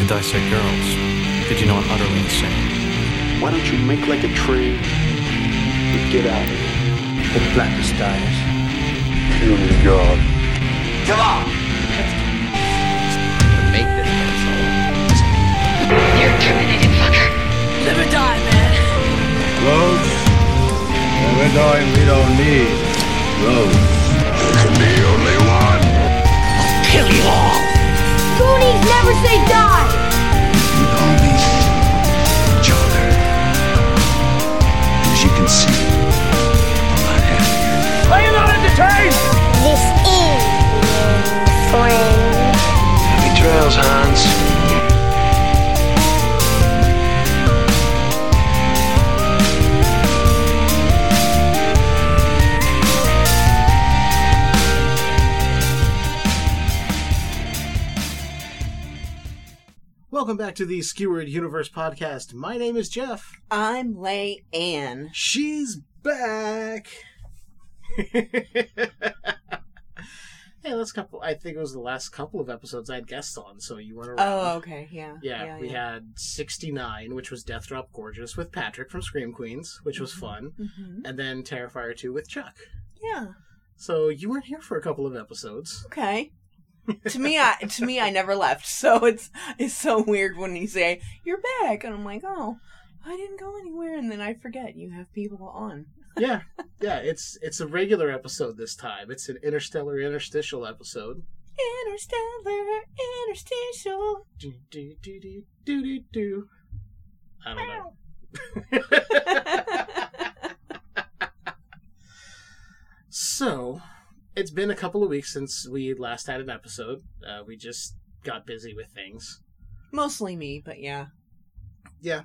to dissect girls. Did you know I'm utterly insane? Why don't you make like a tree and get out of here? The blackest dies. Puny oh, God. Come on! to make this pencil. You're terminated, fucker. Live or die, man. Roads? Well, we're going, we don't need roads. There can be only one. I'll kill you all. Goonies never say die. You call me Joker. As you can see, I'm not happy. Are you not entertained? This is friend. Happy trails, Hans. Welcome back to the Skewered Universe podcast. My name is Jeff. I'm Leiann. She's back. hey, last couple. I think it was the last couple of episodes I had guests on, so you weren't around. Oh, okay, yeah. Yeah, we had 69, which was Death Drop Gorgeous with Patrick from Scream Queens, which was fun, hmm and then Terrifier 2 with Chuck. Yeah. So you weren't here for a couple of episodes. Okay. To me, I to me, I never left. So it's it's so weird when you say you're back, and I'm like, oh, I didn't go anywhere, and then I forget you have people on. yeah, yeah, it's it's a regular episode this time. It's an interstellar interstitial episode. Interstellar, interstitial. Do do do do do do do. I don't know. so, it's been a couple of weeks since we last had an episode. Uh, we just got busy with things. Mostly me, but yeah. Yeah.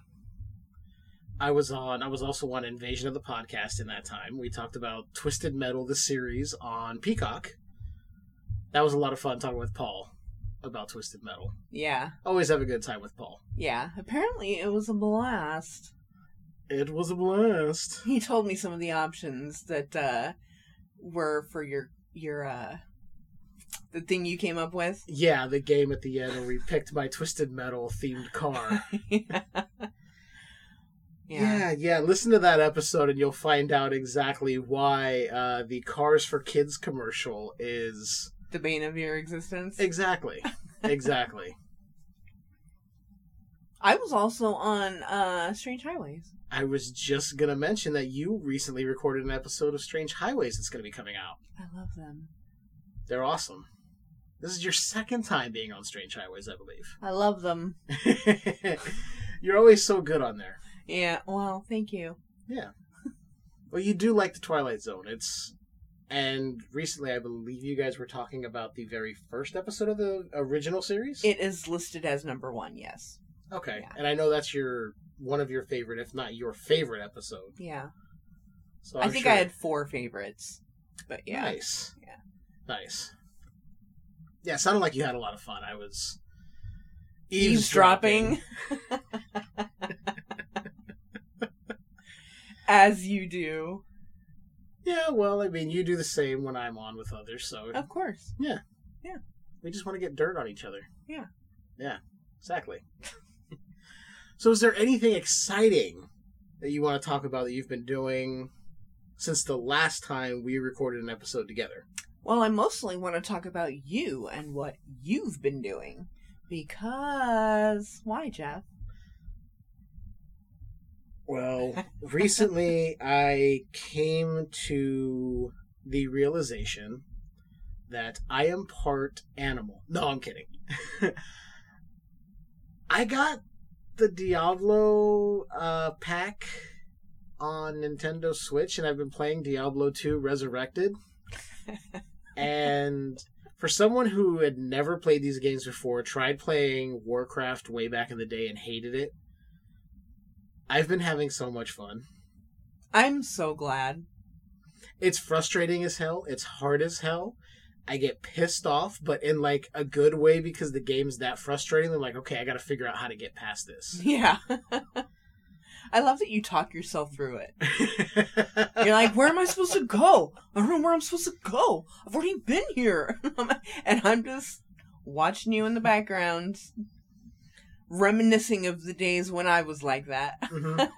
I was on. I was also on Invasion of the Podcast in that time. We talked about Twisted Metal, the series on Peacock. That was a lot of fun talking with Paul about Twisted Metal. Yeah, Always have a good time with Paul. yeah. Apparently, it was a blast. It was a blast. He told me some of the options that uh, were for your your uh, the thing you came up with. Yeah, the game at the end where we picked my Twisted Metal themed car. yeah. yeah, yeah. Listen to that episode and you'll find out exactly why uh, the Cars for Kids commercial is The bane of your existence. exactly, exactly. I was also on uh, Strange Highways. I was just gonna mention that you recently recorded an episode of Strange Highways that's gonna be coming out. I love them. They're awesome. This is your second time being on Strange Highways, I believe. I love them. You're always so good on there. Yeah. Well, thank you. Yeah. Well, you do like the Twilight Zone. It's and recently I believe you guys were talking about the very first episode of the original series. It is listed as number one. Yes. okay. yeah. And I know that's your one of your favorite, if not your favorite episode. Yeah. So i I'm think sure- I had four favorites, but yeah. Nice. Yeah. Nice. Yeah, it sounded like you had a lot of fun. I was Eavesdropping. As you do. Yeah, well, I mean, you do the same when I'm on with others, so Of course. Yeah. Yeah. We just want to get dirt on each other. Yeah. Yeah, exactly. So, is there anything exciting that you want to talk about that you've been doing since the last time we recorded an episode together? Well, I mostly want to talk about you and what you've been doing. Because. Why, Jeff? Well, recently I came to the realization that I am part animal. No, I'm kidding. I got the Diablo uh, pack on Nintendo Switch, and I've been playing Diablo 2 Resurrected. and for someone who had never played these games before, tried playing Warcraft way back in the day and hated it, I've been having so much fun. I'm so glad. It's frustrating as hell. It's hard as hell. I get pissed off, but in like a good way because the game's that frustrating. I'm like, okay, I got to figure out how to get past this. Yeah. I love that you talk yourself through it. You're like, where am I supposed to go? I don't know where I'm supposed to go. I've already been here. and I'm just watching you in the background. reminiscing of the days when I was like that. Mhm.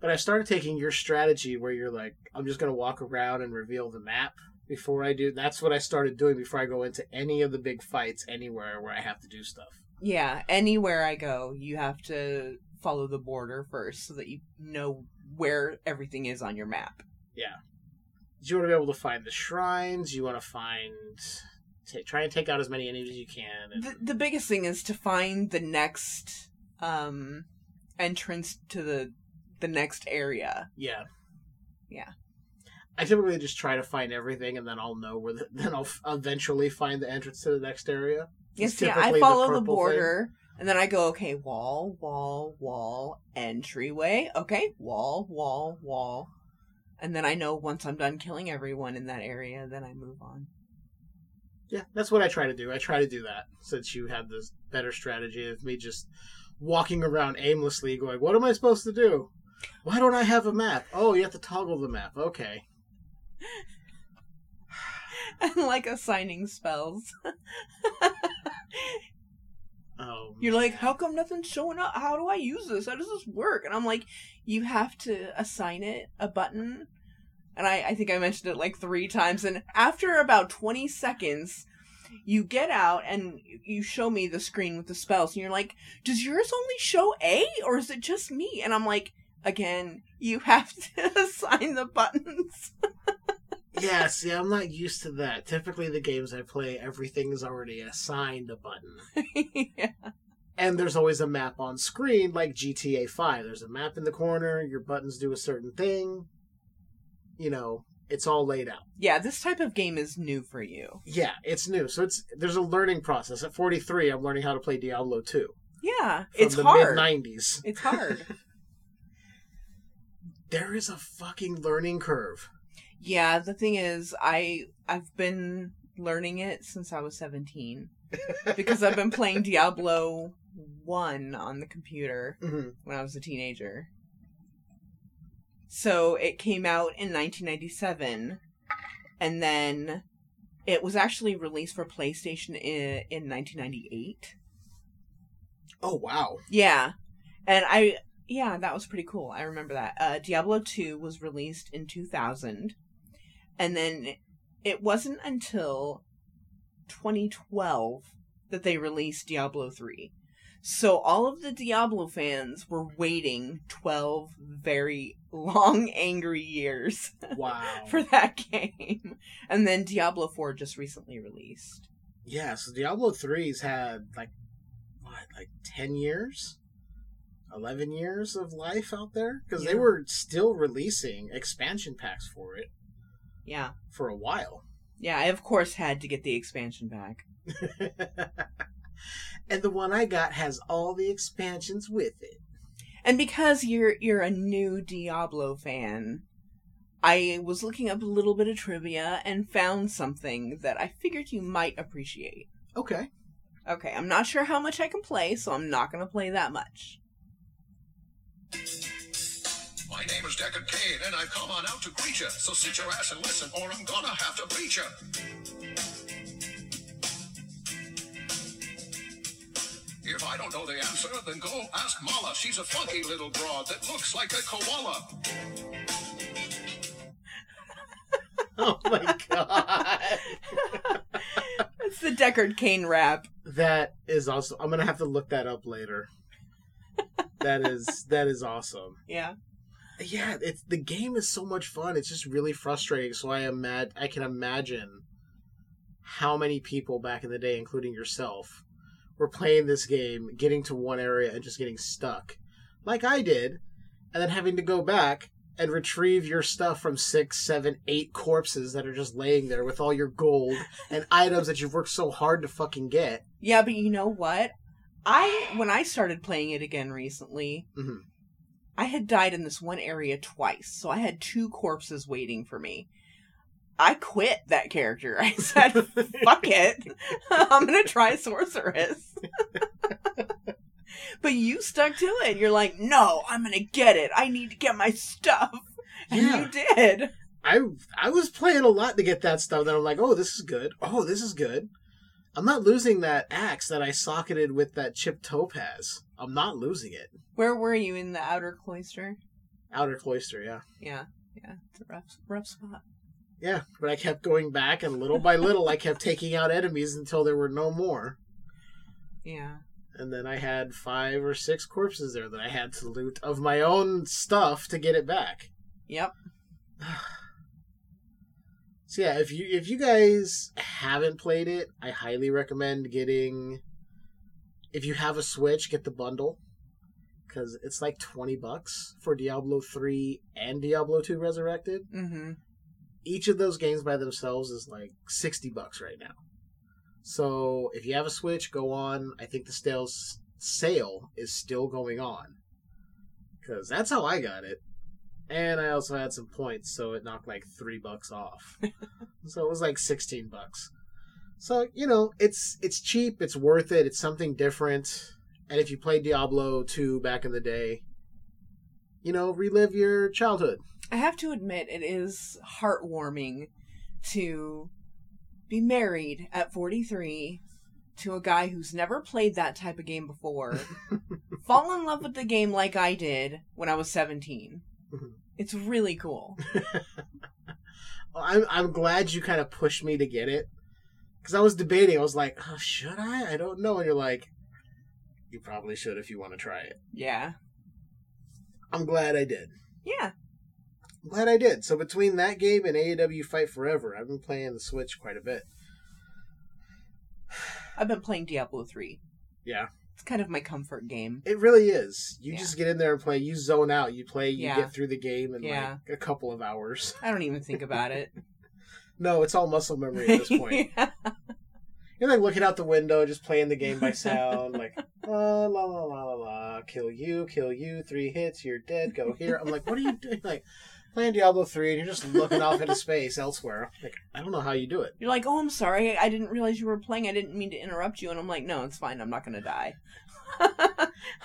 but I started taking your strategy where you're like, I'm just gonna walk around and reveal the map before I do. That's what I started doing before I go into any of the big fights anywhere where I have to do stuff. Yeah, anywhere I go, you have to follow the border first so that you know where everything is on your map. Yeah. You want to be able to find the shrines. You want to find, ta try and take out as many enemies as you can. And, The, the biggest thing is to find the next um entrance to the the next area. yeah. Yeah. I typically just try to find everything, and then I'll know where. The, then I'll f- eventually find the entrance to the next area. Yes, yeah, I follow the, purple border and then I go, okay, wall, wall, wall, entryway. Okay, wall, wall, wall. And then I know once I'm done killing everyone in that area, then I move on. Yeah, that's what I try to do. I try to do that since you had this better strategy of me just walking around aimlessly, going, "What am I supposed to do? Why don't I have a map? Oh, you have to toggle the map. Okay." And like assigning spells. Oh, You're like, how come nothing's showing up? How do I use this? How does this work? And I'm like, you have to assign it a button. And I, I think I mentioned it like three times. And after about 20 seconds, you get out and you show me the screen with the spells. And you're like, does yours only show A or is it just me? And I'm like, again, you have to assign the buttons. yeah. See, I'm not used to that. Typically, the games I play, everything is already assigned a button. yeah. and there's always a map on screen like GTA 5. There's a map in the corner, your buttons do a certain thing. You know, it's all laid out. yeah, this type of game is new for you. Yeah, it's new. So it's there's a learning process. At 43, I'm learning how to play Diablo 2 Yeah, from it's the hard. mid 90s. It's hard. There is a fucking learning curve. Yeah, the thing is, I I've been learning it since I was seventeen because I've been playing Diablo one on the computer Mhm. when I was a teenager. So it came out in 1997, and then it was actually released for PlayStation in, in 1998. Oh wow. Yeah, and I yeah that was pretty cool. I remember that. Uh, Diablo two was released in 2000, and then it wasn't until 2012 that they released Diablo three. So all of the Diablo fans were waiting 12 very long, angry years Wow. for that game, and then Diablo four just recently released. yeah, so Diablo 3's had like what, like 10 years? 11 years of life out there because they were still releasing expansion packs for it Yeah, for a while. yeah. I of course had to get the expansion pack. and the one I got has all the expansions with it. And because you're you're a new Diablo fan, I was looking up a little bit of trivia and found something that I figured you might appreciate. Okay. Okay, I'm not sure how much I can play, so I'm not going to play that much. My name is Deckard Cain, and I've come on out to greet you. So sit your ass and listen, or I'm gonna have to beat you. If I don't know the answer, then go ask Mala. She's a funky little broad that looks like a koala. Oh my god. It's the Deckard Cain rap. that is also. I'm gonna have to look that up later. that is that is awesome. Yeah. Yeah, it's the game is so much fun. It's just really frustrating. So I imag- I can imagine how many people back in the day, including yourself, were playing this game, getting to one area and just getting stuck, like I did, and then having to go back and retrieve your stuff from six, seven, eight corpses that are just laying there with all your gold and items that you've worked so hard to fucking get. Yeah, but you know what? I when I started playing it again recently, Mhm. I had died in this one area twice, so I had two corpses waiting for me. I quit that character. I said, "Fuck it, I'm gonna try sorceress." but you stuck to it. You're like, "No, I'm gonna get it. I need to get my stuff," and Yeah. you did. I I was playing a lot to get that stuff. Then I'm like, oh, this is good. Oh, this is good. I'm not losing that axe that I socketed with that chip topaz. I'm not losing it. Where were you in the outer cloister? Outer cloister, yeah. Yeah, yeah, it's a rough, rough spot. Yeah, but I kept going back, and little by little, I kept taking out enemies until there were no more. Yeah. And then I had five or six corpses there that I had to loot of my own stuff to get it back. Yep. So yeah, if you if you guys haven't played it, I highly recommend getting. If you have a Switch, get the bundle because it's like twenty bucks for Diablo three and Diablo two Resurrected. Mm-hmm. Each of those games by themselves is like sixty bucks right now. So if you have a Switch, go on. I think the sales sale is still going on because that's how I got it. And I also had some points, so it knocked like three bucks off. so it was like sixteen bucks. So you know, it's it's cheap, it's worth it, it's something different. And if you played Diablo 2 back in the day, you know, relive your childhood. I have to admit, it is heartwarming to be married at 43 to a guy who's never played that type of game before, fall in love with the game like I did when I was 17. Mm-hmm. It's really cool. I'm I'm glad you kind of pushed me to get it because I was debating. I was like, oh, should I? I don't know. And you're like, you probably should if you want to try it. Yeah. I'm glad I did. Yeah. I'm glad I did. So between that game and AEW Fight Forever, I've been playing the Switch quite a bit. I've been playing Diablo 3. Yeah. It's kind of my comfort game. It really is. You Yeah. just get in there and play. You zone out. You play. You Yeah. get through the game in Yeah. like a couple of hours. I don't even think about it. No, it's all muscle memory at this point. You're like looking out the window, just playing the game by sound, like la la la la la la. Kill you, kill you. Three hits, you're dead. Go here. I'm like, what are you doing? Like playing Diablo three, and you're just looking off into space elsewhere. Like I don't know how you do it. You're like, oh, I'm sorry. I didn't realize you were playing. I didn't mean to interrupt you. And I'm like, no, it's fine. I'm not going to die.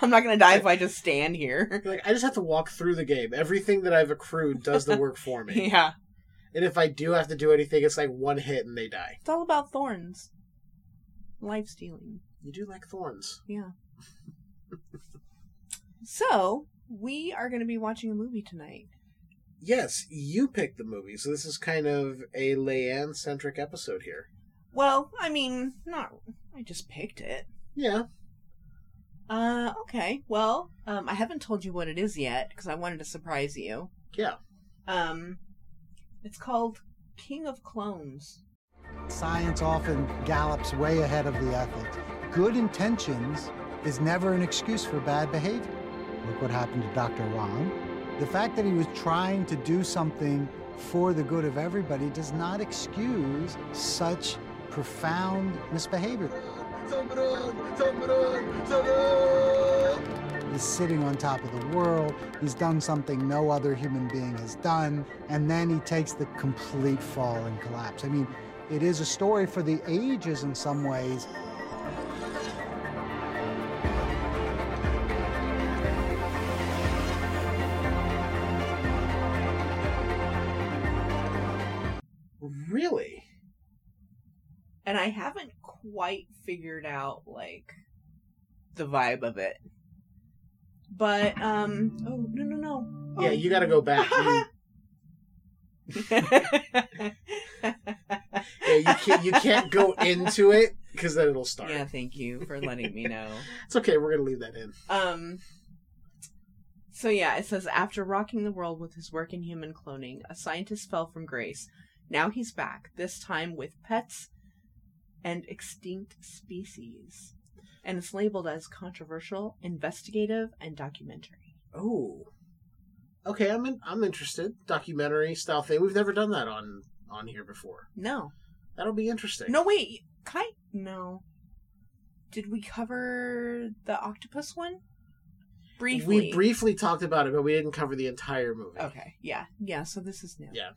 I'm not going to die if I just stand here. Like I just have to walk through the game. Everything that I've accrued does the work for me. Yeah. And if I do have to do anything, it's like one hit and they die. It's all about thorns. Life stealing. You do like thorns. Yeah. so, we are going to be watching a movie tonight. Yes, you picked the movie, so this is kind of a Leiann centric episode here. Well, I mean, not. I just picked it. Yeah. Uh, okay. Well, um, I haven't told you what it is yet because I wanted to surprise you. Yeah. Um, it's called King of Clones. Science often gallops way ahead of the ethics. Good intentions is never an excuse for bad behavior. Look what happened to Dr. Hwang. The fact that he was trying to do something for the good of everybody does not excuse such profound misbehavior. He's sitting on top of the world. He's done something no other human being has done. And then he takes the complete fall and collapse. I mean, it is a story for the ages in some ways. And I haven't quite figured out, like, the vibe of it. But, um, oh, no, no, no. Yeah, Oh. you gotta go back. You, yeah, you can't you can't go into it because then it'll start. yeah, thank you for letting me know. It's okay, we're gonna leave that in. Um. So yeah, it says after rocking the world with his work in human cloning, a scientist fell from grace. Now he's back, this time with pets and extinct species, and it's labeled as controversial, investigative, and documentary. Oh. Okay, I'm in, I'm interested. Documentary style thing. We've never done that on on here before. No, That'll be interesting. no, wait, kind no. Did we cover the octopus one? Briefly. We briefly talked about it, but we didn't cover the entire movie. Okay, yeah, yeah. So this is new. Yeah.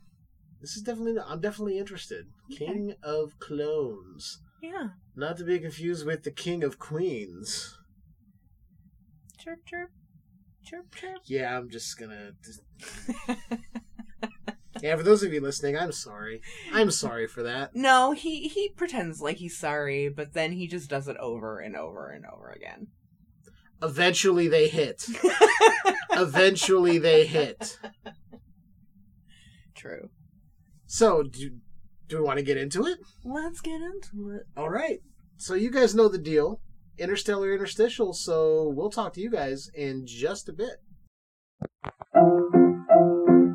This is definitely I'm definitely interested. King of Clones. Yeah. Not to be confused with the King of Queens. Chirp chirp, chirp chirp. Yeah, I'm just gonna. Yeah, for those of you listening, I'm sorry. I'm sorry for that. No, he he pretends like he's sorry, but then he just does it over and over and over again. Eventually they hit. Eventually they hit. True. So, do, do we want to get into it? Let's get into it. All right. So, you guys know the deal Interstellar Interstitial, so we'll talk to you guys in just a bit.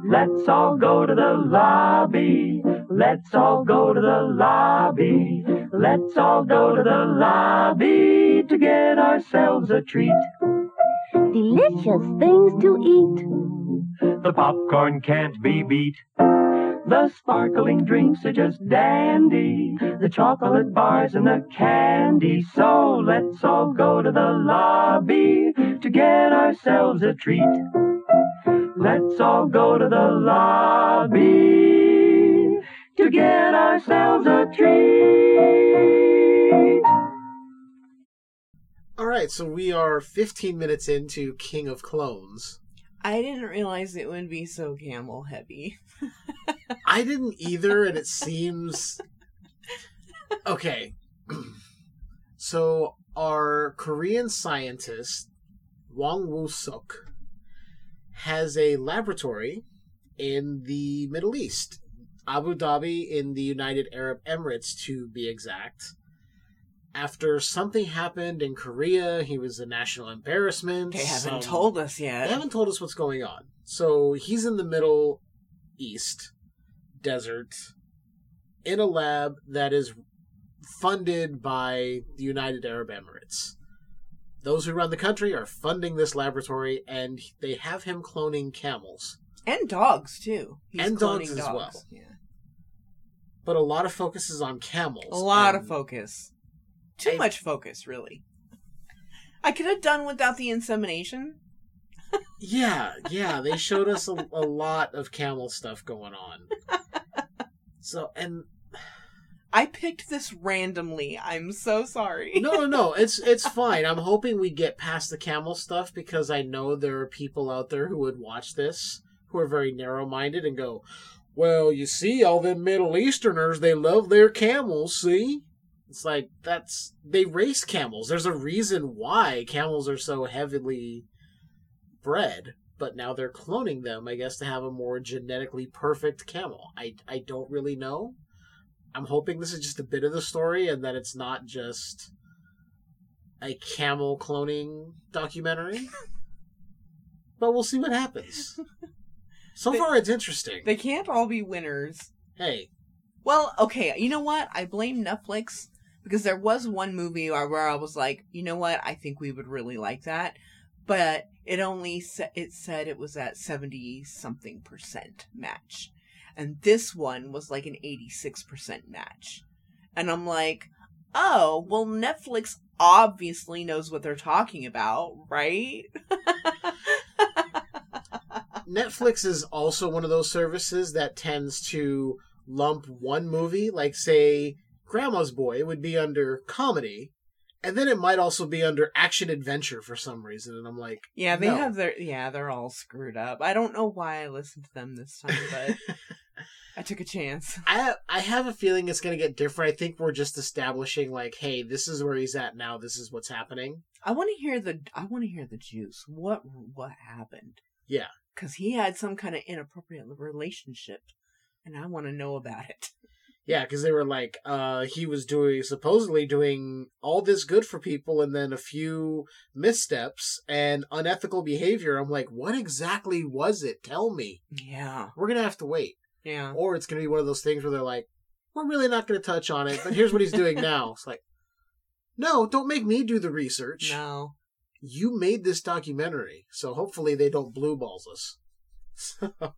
Let's all go to the lobby. Let's all go to the lobby. Let's all go to the lobby to get ourselves a treat. Delicious things to eat. The popcorn can't be beat. The sparkling drinks are just dandy. The chocolate bars and the candy. So let's all go to the lobby to get ourselves a treat. Let's all go to the lobby to get ourselves a treat. All right, so we are 15 minutes into King of Clones. I didn't realize it would be so camel heavy. I didn't either, and it seems. Okay. so, our Korean scientist, Hwang Woo Suk, has a laboratory in the Middle East, Abu Dhabi in the United Arab Emirates to be exact. After something happened in Korea, he was a national embarrassment. They haven't some- told us yet. They haven't told us what's going on. So he's in the Middle East desert in a lab that is funded by the United Arab Emirates. Those who run the country are funding this laboratory, and they have him cloning camels. And dogs too. He's And dogs cloning as well. Yeah. But a lot of focus is on camels. A lot of focus. Too I- much focus, really. I could have done without the insemination. Yeah, yeah, they showed us a, a lot of camel stuff going on. So, and I picked this randomly. I'm so sorry. no, no, no. It's it's fine. I'm hoping we get past the camel stuff because I know there are people out there who would watch this who are very narrow-minded and go, "Well, you see, all them Middle Easterners, they love their camels. See." It's like that's they race camels. There's a reason why camels are so heavily bred, but now they're cloning them, I guess, to have a more genetically perfect camel. I I don't really know. I'm hoping this is just a bit of the story and that it's not just a camel cloning documentary. but we'll see what happens. So They- far, it's interesting. They can't all be winners. hey, Well, okay, you know what? I blame Netflix because there was one movie where, I was like, you know what? I think we would really like that, but it only sa- it said it was at seventy something percent match, and this one was like an eighty six percent match, and I'm like, oh, well, Netflix obviously knows what they're talking about, right? Netflix is also one of those services that tends to lump one movie, like say Grandma's Boy would be under comedy, and then it might also be under action adventure for some reason. And I'm like, Yeah, they no. have their yeah, they're all screwed up. I don't know why I listened to them this time, but I took a chance. I I have a feeling it's going to get different. I think we're just establishing like, hey, this is where he's at now. This is what's happening. I want to hear the I want to hear the juice. What what happened? Yeah. Cuz he had some kind of inappropriate relationship and I want to know about it. Yeah, because they were like, uh, he was doing supposedly doing all this good for people, and then a few missteps and unethical behavior. I'm like, what exactly was it? Tell me. Yeah. We're gonna have to wait, Yeah. or it's gonna be one of those things where they're like, we're really not gonna touch on it, but here's what he's doing now. It's like, no, don't make me do the research. No. You made this documentary, so hopefully they don't blue balls us.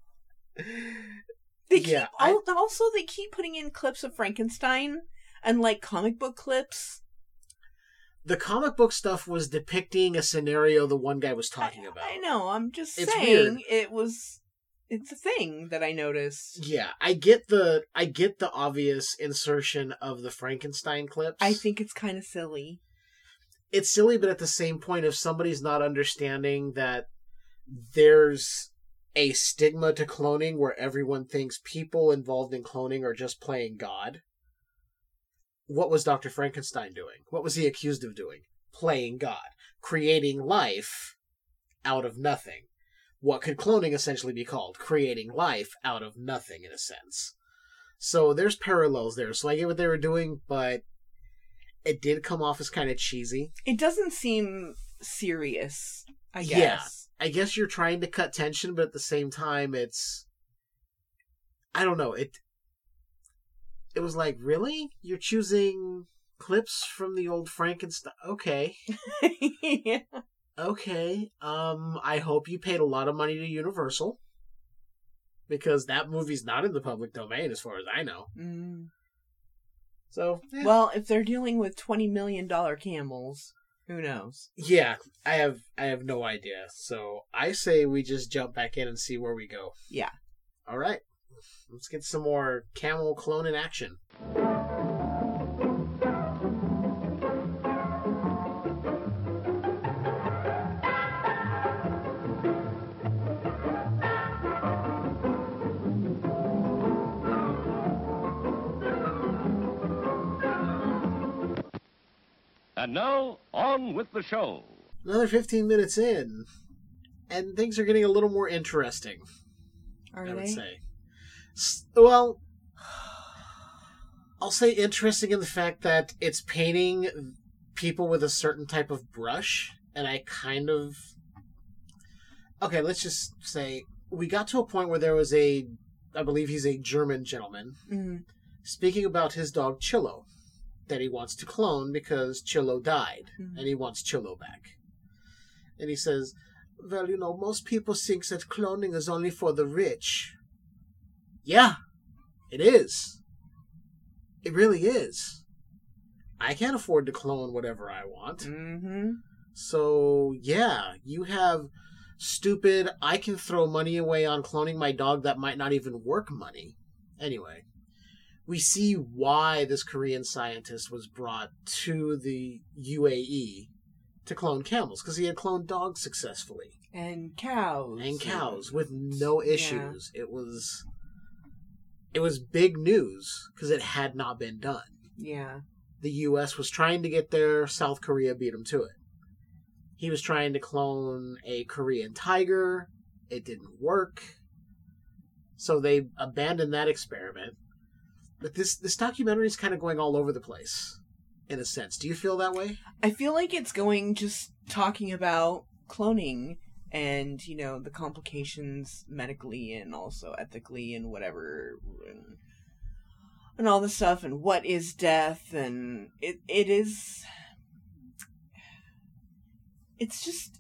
They keep Yeah, I- also they keep putting in clips of Frankenstein and like comic book clips. the comic book stuff was depicting a scenario the one guy was talking about. I know, I'm just It's saying weird. it was it's a thing that I noticed. Yeah, I get the I get the obvious insertion of the Frankenstein clips. I think it's kind of silly. it's silly, but at the same point, if somebody's not understanding that there's a stigma to cloning where everyone thinks people involved in cloning are just playing God. What was Dr. Frankenstein doing? What was he accused of doing? Playing God, creating life out of nothing. What could cloning essentially be called? Creating life out of nothing, in a sense. So there's parallels there. So I get what they were doing, but it did come off as kind of cheesy. It doesn't seem serious, I guess. Yeah. I guess you're trying to cut tension, but at the same time, it's. I don't know. It. It was like, really? You're choosing clips from the old Frankenstein? Okay. yeah. Okay. Um, I hope you paid a lot of money to Universal. Because that movie's not in the public domain, as far as I know. Mm. So, eh. Well, if they're dealing with twenty million dollar camels, who knows? yeah, I have I have no idea. So I say we just jump back in and see where we go. Yeah. All right, let's get some more camel clone in action. And now, on with the show. Another 15 minutes in, and things are getting a little more interesting. Are I would they? say. S- Well, I'll say interesting in the fact that it's painting people with a certain type of brush, and I kind of. Okay, let's just say we got to a point where there was a, I believe he's a German gentleman, Mm. speaking about his dog Chillo that he wants to clone because Chillo died Mhm. and he wants Chillo back. And he says, Well, you know, most people think that cloning is only for the rich. Yeah, it is. It really is. I can't afford to clone whatever I want. Mm-hmm. So, yeah, you have stupid, I can throw money away on cloning my dog that might not even work money. Anyway, we see why this Korean scientist was brought to the UAE to clone camels, because he had cloned dogs successfully And cows. and cows with no issues. It was. It was big news because it had not been done Yeah. the US was trying to get there, South Korea beat him to it. He was trying to clone a Korean tiger, it didn't work. So they abandoned that experiment. But this this documentary is kind of going all over the place in a sense. Do you feel that way? I feel like it's going just talking about cloning and, you know, the complications medically and also ethically and whatever and, and all the stuff and what is death and it it is it's just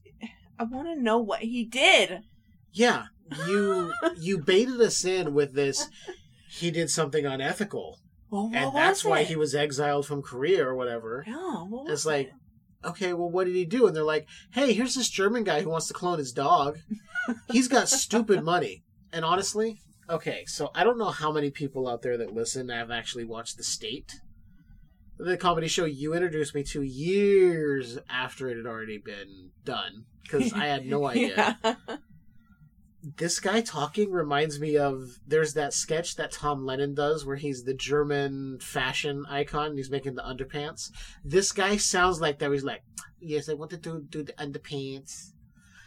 I want to know what he did. Yeah, you you baited us in with this he did something unethical. Well, and that's why it? he was exiled from Korea or whatever. Yeah, what It's like, it? okay, well, what did he do? And they're like, hey, here's this German guy who wants to clone his dog. He's got stupid money. And honestly, okay, so I don't know how many people out there that listen have actually watched The State, the comedy show you introduced me to years after it had already been done, because I had no idea. Yeah. This guy talking reminds me of there's that sketch that Tom Lennon does where he's the German fashion icon and he's making the underpants. This guy sounds like that. He's like, Yes, I wanted to do the underpants.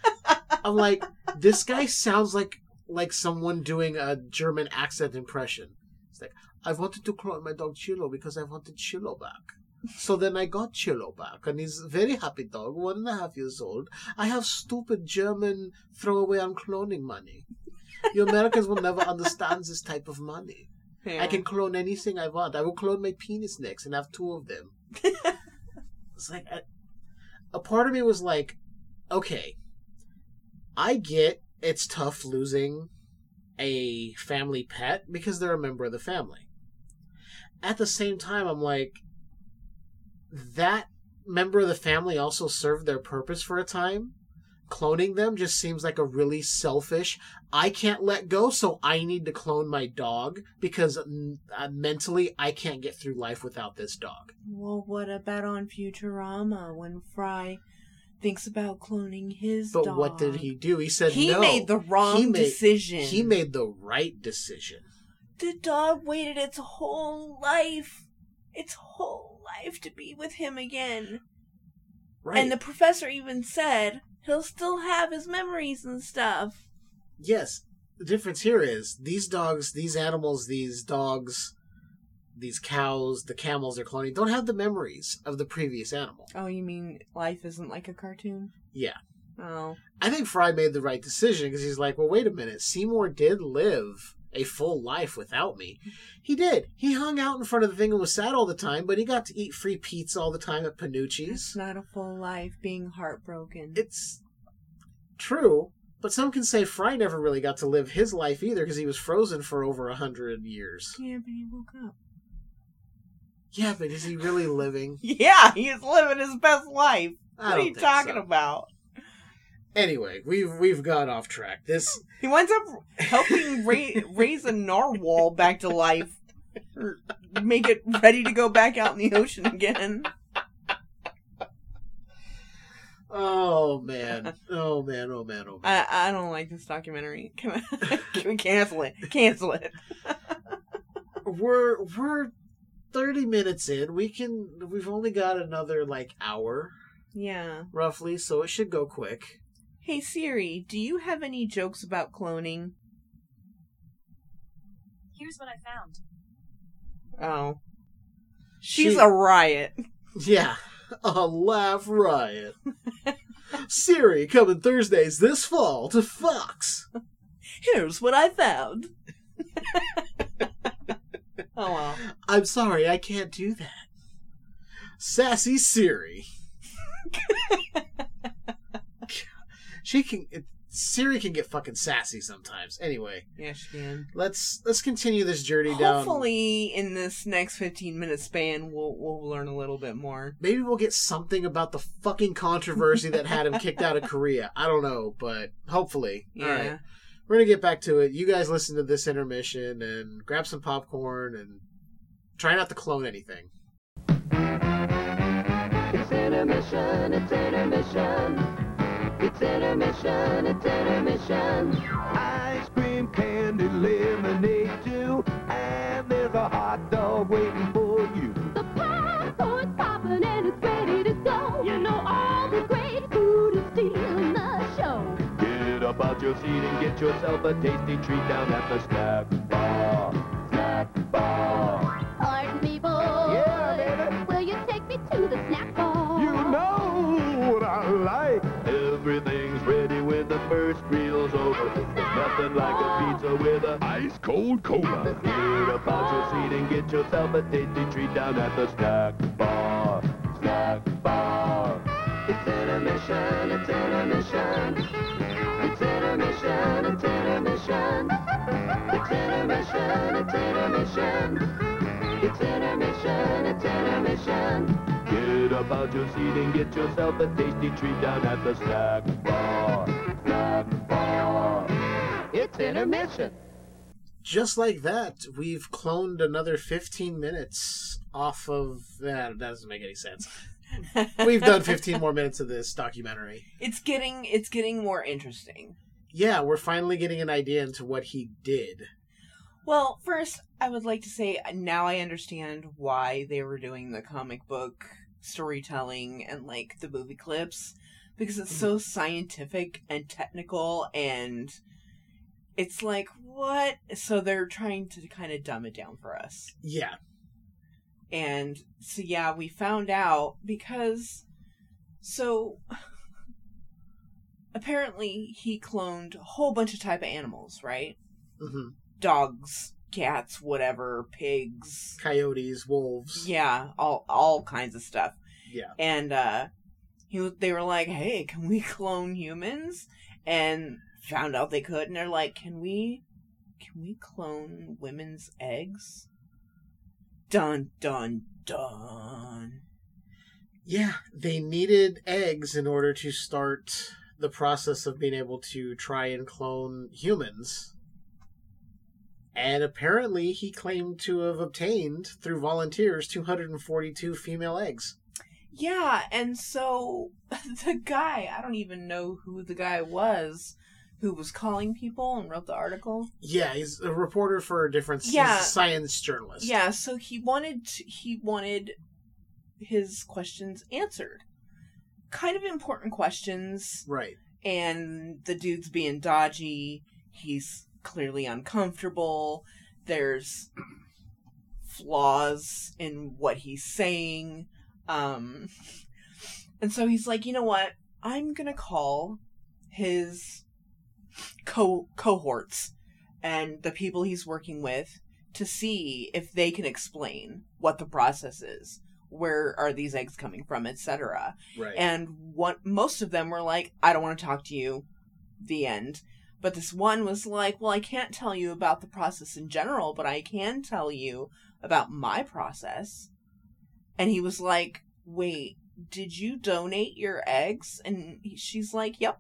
I'm like, this guy sounds like like someone doing a German accent impression. It's like, I wanted to clone my dog Chilo because I wanted Chilo back. So then I got Chilo back, and he's a very happy dog, one and a half years old. I have stupid German throwaway on cloning money. You Americans will never understand this type of money. I can clone anything I want. I will clone my penis next and have two of them. it's like a, a part of me was like, okay, I get it's tough losing a family pet because they're a member of the family. At the same time, I'm like, that member of the family also served their purpose for a time. Cloning them just seems like a really selfish. I can't let go, so I need to clone my dog because uh, mentally I can't get through life without this dog. Well, what about on Futurama when Fry thinks about cloning his But dog. what did he do? He said He no. made the wrong He made- decision. He made the right decision. The dog waited its whole life, its whole life to be with him again. Right. And the professor even said he'll still have his memories and stuff. yes. The difference here is these dogs, these animals, these dogs, these cows, the camels they're cloning don't have the memories of the previous animal. Oh, you mean life isn't like a cartoon? Yeah. Oh. I think Fry made the right decision because he's like, well, wait a minute. Seymour did live a full life without me. He did. He hung out in front of the thing and was sad all the time, but he got to eat free pizza all the time at Panucci's. It's not a full life being heartbroken. It's true, but some can say Fry never really got to live his life either because he was frozen for over a hundred years. Yeah, but he woke up. Yeah, but is he really living? Yeah, he's living his best life. I What are you talking so. about? Anyway, we've we've gone off track. This He winds up helping ra- raise a narwhal back to life, or make it ready to go back out in the ocean again. Oh man. Oh man, oh man, oh man. I I don't like this documentary. Can, I, can we cancel it? Cancel it. we're we're 30 minutes in. We can we've only got another like hour Yeah. roughly, so it should go quick. Hey Siri, do you have any jokes about cloning? Here's what I found. Oh. She's She- a riot. Yeah. A laugh riot. Siri coming Thursdays this fall to Fox. Here's what I found. oh well. I'm sorry, I can't do that. Sassy Siri. she can it, Siri can get fucking sassy sometimes. Anyway, Yeah, she can. let's let's continue this journey down. Hopefully, in this next 15 minute span, we'll we'll learn a little bit more. Maybe we'll get something about the fucking controversy that had him kicked out of Korea. I don't know, but hopefully. Yeah. All right. We're going to get back to it. You guys listen to this intermission and grab some popcorn and try not to clone anything. It's intermission, it's intermission. It's intermission, it's intermission. Ice cream, candy, lemonade too. And there's a hot dog waiting for you. The popcorn's popping and it's ready to go. You know all the great food is stealing the show. Get up out your seat and get yourself a tasty treat down at the snack bar. Snack bar. Pardon me, boy. Yeah, baby. Will you take me to the snack bar? You know what I like. Nothing like a pizza with a ice cold cola. Get up out your seat and get yourself a tasty treat down at the snack bar. Snack bar. It's intermission, it's intermission. It's intermission, it's intermission. It's intermission, it's intermission. It's intermission, it's intermission. Get up out your seat and get yourself a tasty treat down at the snack bar. Snack bar. It's intermission. Just like that, we've cloned another 15 minutes off of. Eh, that doesn't make any sense. We've done 15 more minutes of this documentary. It's getting it's getting more interesting. Yeah, we're finally getting an idea into what he did. Well, first, I would like to say uh, now I understand why they were doing the comic book storytelling and like the movie clips because it's mm. so scientific and technical and it's like what so they're trying to kind of dumb it down for us. Yeah. And so yeah, we found out because so apparently he cloned a whole bunch of type of animals, right? hmm Dogs, cats, whatever, pigs, Coyotes, wolves. yeah, all all kinds of stuff. Yeah. And uh he they were like, "Hey, can we clone humans?" And found out they could and they're like, "Can we can we clone women's eggs?" Dun dun dun. Yeah, they needed eggs in order to start the process of being able to try and clone humans. And apparently, he claimed to have obtained, through volunteers, 242 female eggs. Yeah, and so the guy, I don't even know who the guy was who was calling people and wrote the article. Yeah, he's a reporter for a different Yeah. a science journalist. Yeah, so he wanted he wanted his questions answered. Kind of important questions. Right. And the dude's being dodgy. He's clearly uncomfortable. There's flaws in what he's saying. Um and so he's like, "You know what? I'm going to call his co cohorts and the people he's working with to see if they can explain what the process is where are these eggs coming from etc Right. and what most of them were like i don't want to talk to you. The end. But this one was like well i can't tell you about the process in general but i can tell you about my process. And he was like wait did you donate your eggs? And he- she's like yep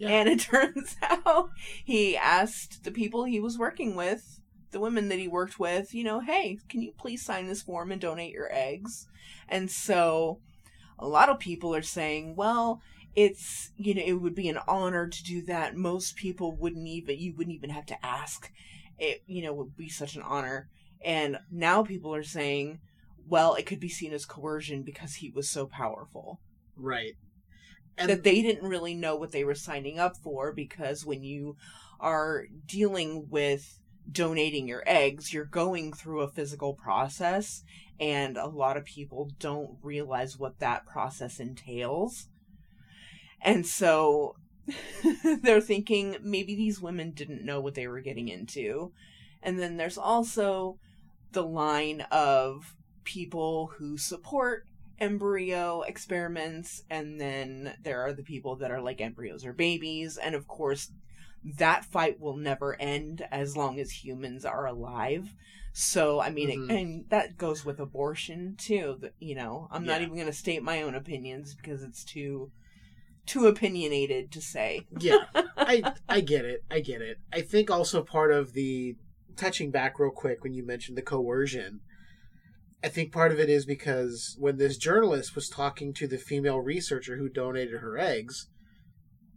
and it turns out he asked the people he was working with, the women that he worked with, you know, hey, can you please sign this form and donate your eggs? And so a lot of people are saying, well, it's, you know, it would be an honor to do that. Most people wouldn't even, you wouldn't even have to ask. It, you know, would be such an honor. And now people are saying, well, it could be seen as coercion because he was so powerful Right. That they didn't really know what they were signing up for because when you are dealing with donating your eggs, you're going through a physical process, and a lot of people don't realize what that process entails. And so they're thinking maybe these women didn't know what they were getting into. And then there's also the line of people who support embryo experiments and then there are the people that are like embryos or babies and of course that fight will never end as long as humans are alive so i mean Mhm. it, and that goes with abortion too you know i'm not even going to state my own opinions because it's too too opinionated to say Yeah, I I get it. I get it. I think also part of the touching back real quick when you mentioned the coercion. I think part of it is because when this journalist was talking to the female researcher who donated her eggs,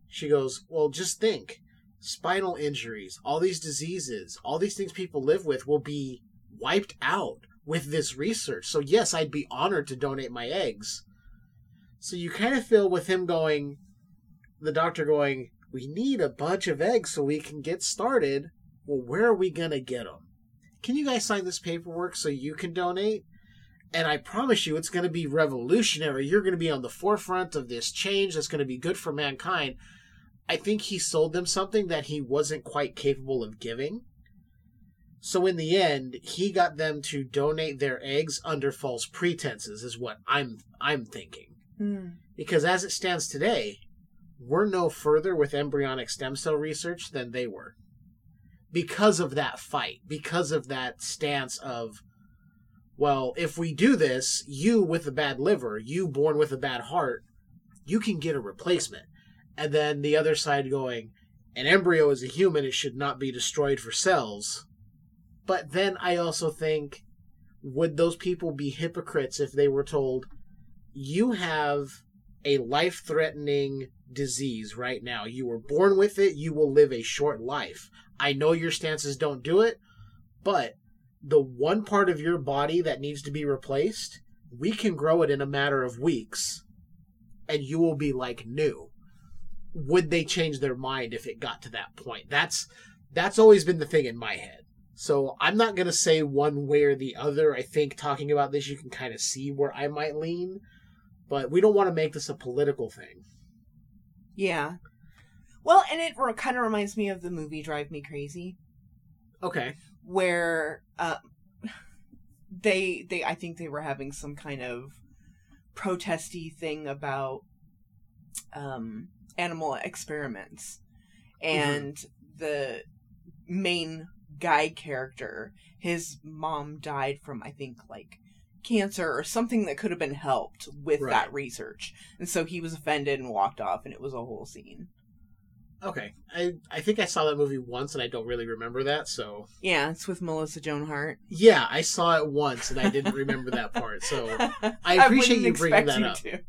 she goes, "Well, just think. Spinal injuries, all these diseases, all these things people live with will be wiped out with this research. So yes, I'd be honored to donate my eggs." So you kind of feel with him going, the doctor going, we need a bunch of eggs so we can get started. Well, where are we going to get them? Can you guys sign this paperwork so you can donate? And I promise you, it's going to be revolutionary. You're going to be on the forefront of this change that's going to be good for mankind. I think he sold them something that he wasn't quite capable of giving. So in the end, he got them to donate their eggs under false pretenses is what I'm I'm thinking. Hmm. Because as it stands today, we're no further with embryonic stem cell research than they were. Because of that fight, because of that stance of, well, if we do this, you with a bad liver, you born with a bad heart, you can get a replacement. And then the other side going, an embryo is a human, it should not be destroyed for cells. But then I also think, would those people be hypocrites if they were told, you have a life threatening disease right now. You were born with it, you will live a short life. I know your stances don't do it, but the one part of your body that needs to be replaced, we can grow it in a matter of weeks, and you will be like new. Would they change their mind if it got to that point? That's that's always been the thing in my head. So I'm not gonna say one way or the other. I think talking about this, you can kind of see where I might lean, but we don't want to make this a political thing. yeah well and it kind of reminds me of the movie drive me crazy Okay. where uh, they they I think they were having some kind of protesty thing about um, animal experiments, and the main guy character, his mom died from I think like cancer or something that could have been helped with Right. that research, and so he was offended and walked off, and it was a whole scene. Okay, I I think I saw that movie once, and I don't really remember that. So Yeah, it's with Melissa Joan Hart. yeah, I saw it once, and I didn't remember that part. So I appreciate wouldn't you bringing that up. to.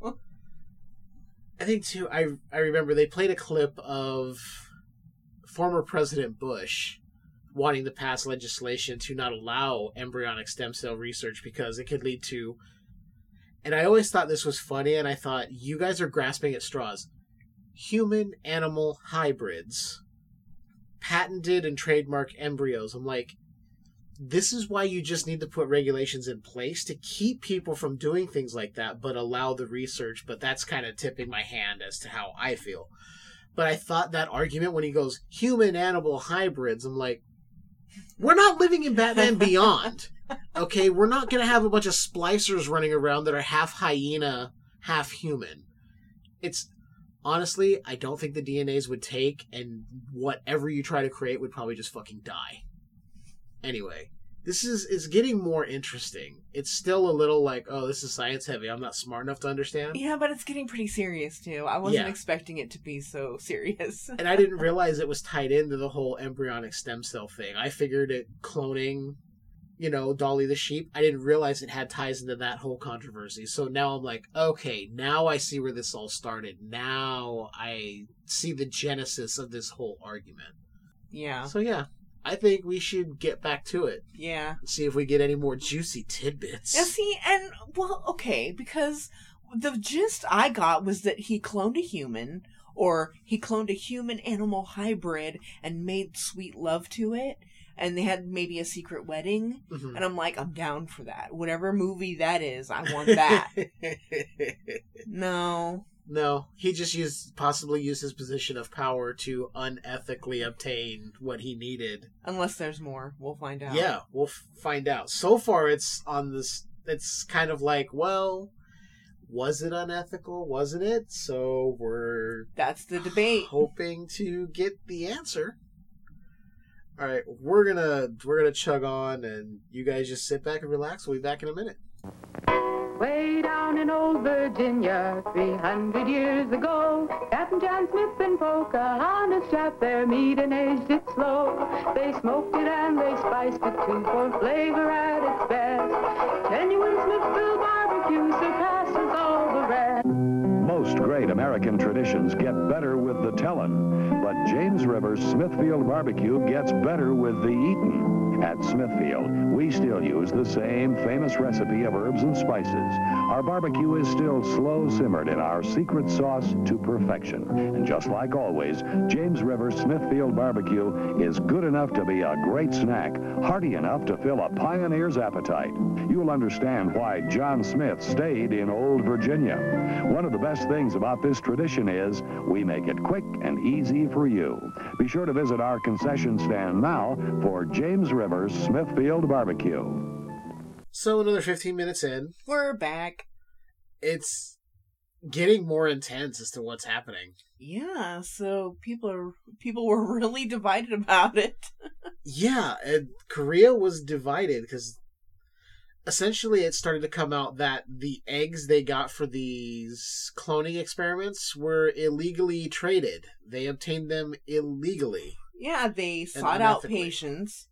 I think too. I I remember they played a clip of former President Bush wanting to pass legislation to not allow embryonic stem cell research because it could lead to. And I always thought this was funny, and I thought you guys are grasping at straws. Human animal hybrids, patented and trademark embryos. I'm like, this is why you just need to put regulations in place to keep people from doing things like that, but allow the research. But that's kind of tipping my hand as to how I feel. But I thought that argument when he goes human animal hybrids, I'm like, we're not living in Batman Beyond. Okay, we're not going to have a bunch of splicers running around that are half hyena, half human. It's honestly, I don't think the DNAs would take, and whatever you try to create would probably just fucking die. Anyway, this is is getting more interesting. It's still a little like, oh, this is science heavy. I'm not smart enough to understand. Yeah, but it's getting pretty serious too. I wasn't Yeah. expecting it to be so serious. and I didn't realize it was tied into the whole embryonic stem cell thing. I figured it cloning, you know, Dolly the sheep. I didn't realize it had ties into that whole controversy. So now I'm like, okay, now I see where this all started. Now I see the genesis of this whole argument. yeah. So yeah, I think we should get back to it. Yeah. See if we get any more juicy tidbits. Yeah, see, and well, okay, because the gist I got was that he cloned a human, or he cloned a human animal hybrid and made sweet love to it, and they had maybe a secret wedding. Mhm. And I'm like, I'm down for that. Whatever movie that is, I want that. no. No, he just used possibly used his position of power to unethically obtain what he needed. Unless there's more. We'll find out. Yeah, we'll f- find out. So far, it's on this. It's kind of like, well, was it unethical? Wasn't it? So we're That's the debate. hoping to get the answer. All right, we're gonna we're gonna chug on, and you guys just sit back and relax. We'll be back in a minute. Way down in old Virginia, 300 years ago, Captain John Smith and Pocahontas trapped their meat and aged it slow. They smoked it and they spiced it too for flavor at its best. Genuine Smithfield barbecue surpasses all the rest. Most great American traditions get better with the tellin', but James Rivers Smithfield Barbecue gets better with the eatin'. At Smithfield, we still use the same famous recipe of herbs and spices. Our barbecue is still slow simmered in our secret sauce to perfection. And just like always, James River Smithfield Barbecue is good enough to be a great snack, hearty enough to fill a pioneer's appetite. You'll understand why John Smith stayed in Old Virginia. One of the best things about this tradition is we make it quick and easy for you. Be sure to visit our concession stand now for James Rivers Smithfield Barbecue. So another fifteen minutes in, We're back. it's getting more intense as to what's happening. Yeah, so people are people were really divided about it. Yeah, and Korea was divided because essentially it started to come out that the eggs they got for these cloning experiments were illegally traded. They obtained them illegally. Yeah, they sought out patients.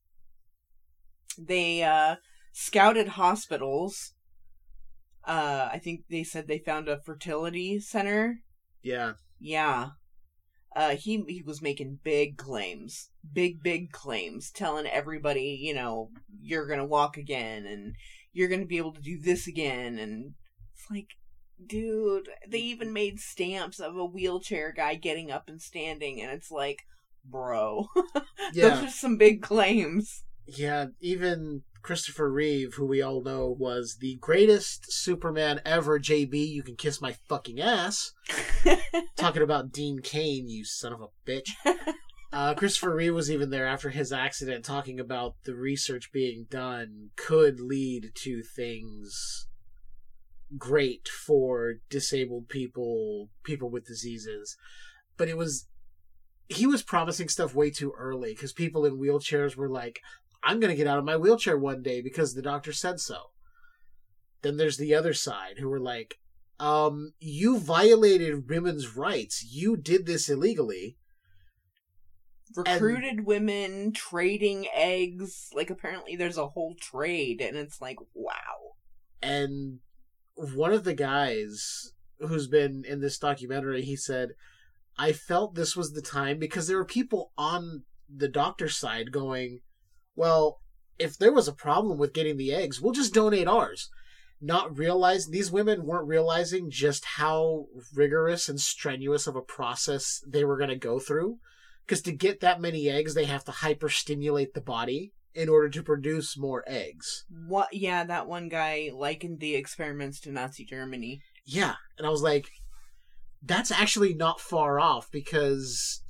They uh scouted hospitals. Uh I think they said they found a fertility center. Yeah. Yeah. Uh he he was making big claims. Big big claims telling everybody, you know, you're going to walk again and you're going to be able to do this again and it's like dude, they even made stamps of a wheelchair guy getting up and standing and it's like bro. Yeah. Those are some big claims. Yeah, even Christopher Reeve, who we all know was the greatest Superman ever, JB, you can kiss my fucking ass. Talking about Dean Cain, you son of a bitch. Uh, Christopher Reeve was even there after his accident, talking about the research being done could lead to things great for disabled people, people with diseases. But it was he was promising stuff way too early because people in wheelchairs were like, I'm going to get out of my wheelchair one day because the doctor said so. Then there's the other side who were like, um, you violated women's rights. You did this illegally. recruited women trading eggs. Like apparently there's a whole trade, and it's like wow. and one of the guys who's been in this documentary he said i felt this was the time because there were people on the doctor's side going well if there was a problem with getting the eggs we'll just donate ours not realizing these women weren't realizing just how rigorous and strenuous of a process they were going to go through because to get that many eggs they have to hyperstimulate the body in order to produce more eggs What? Yeah, that one guy likened the experiments to Nazi Germany. Yeah, and I was like, that's actually not far off because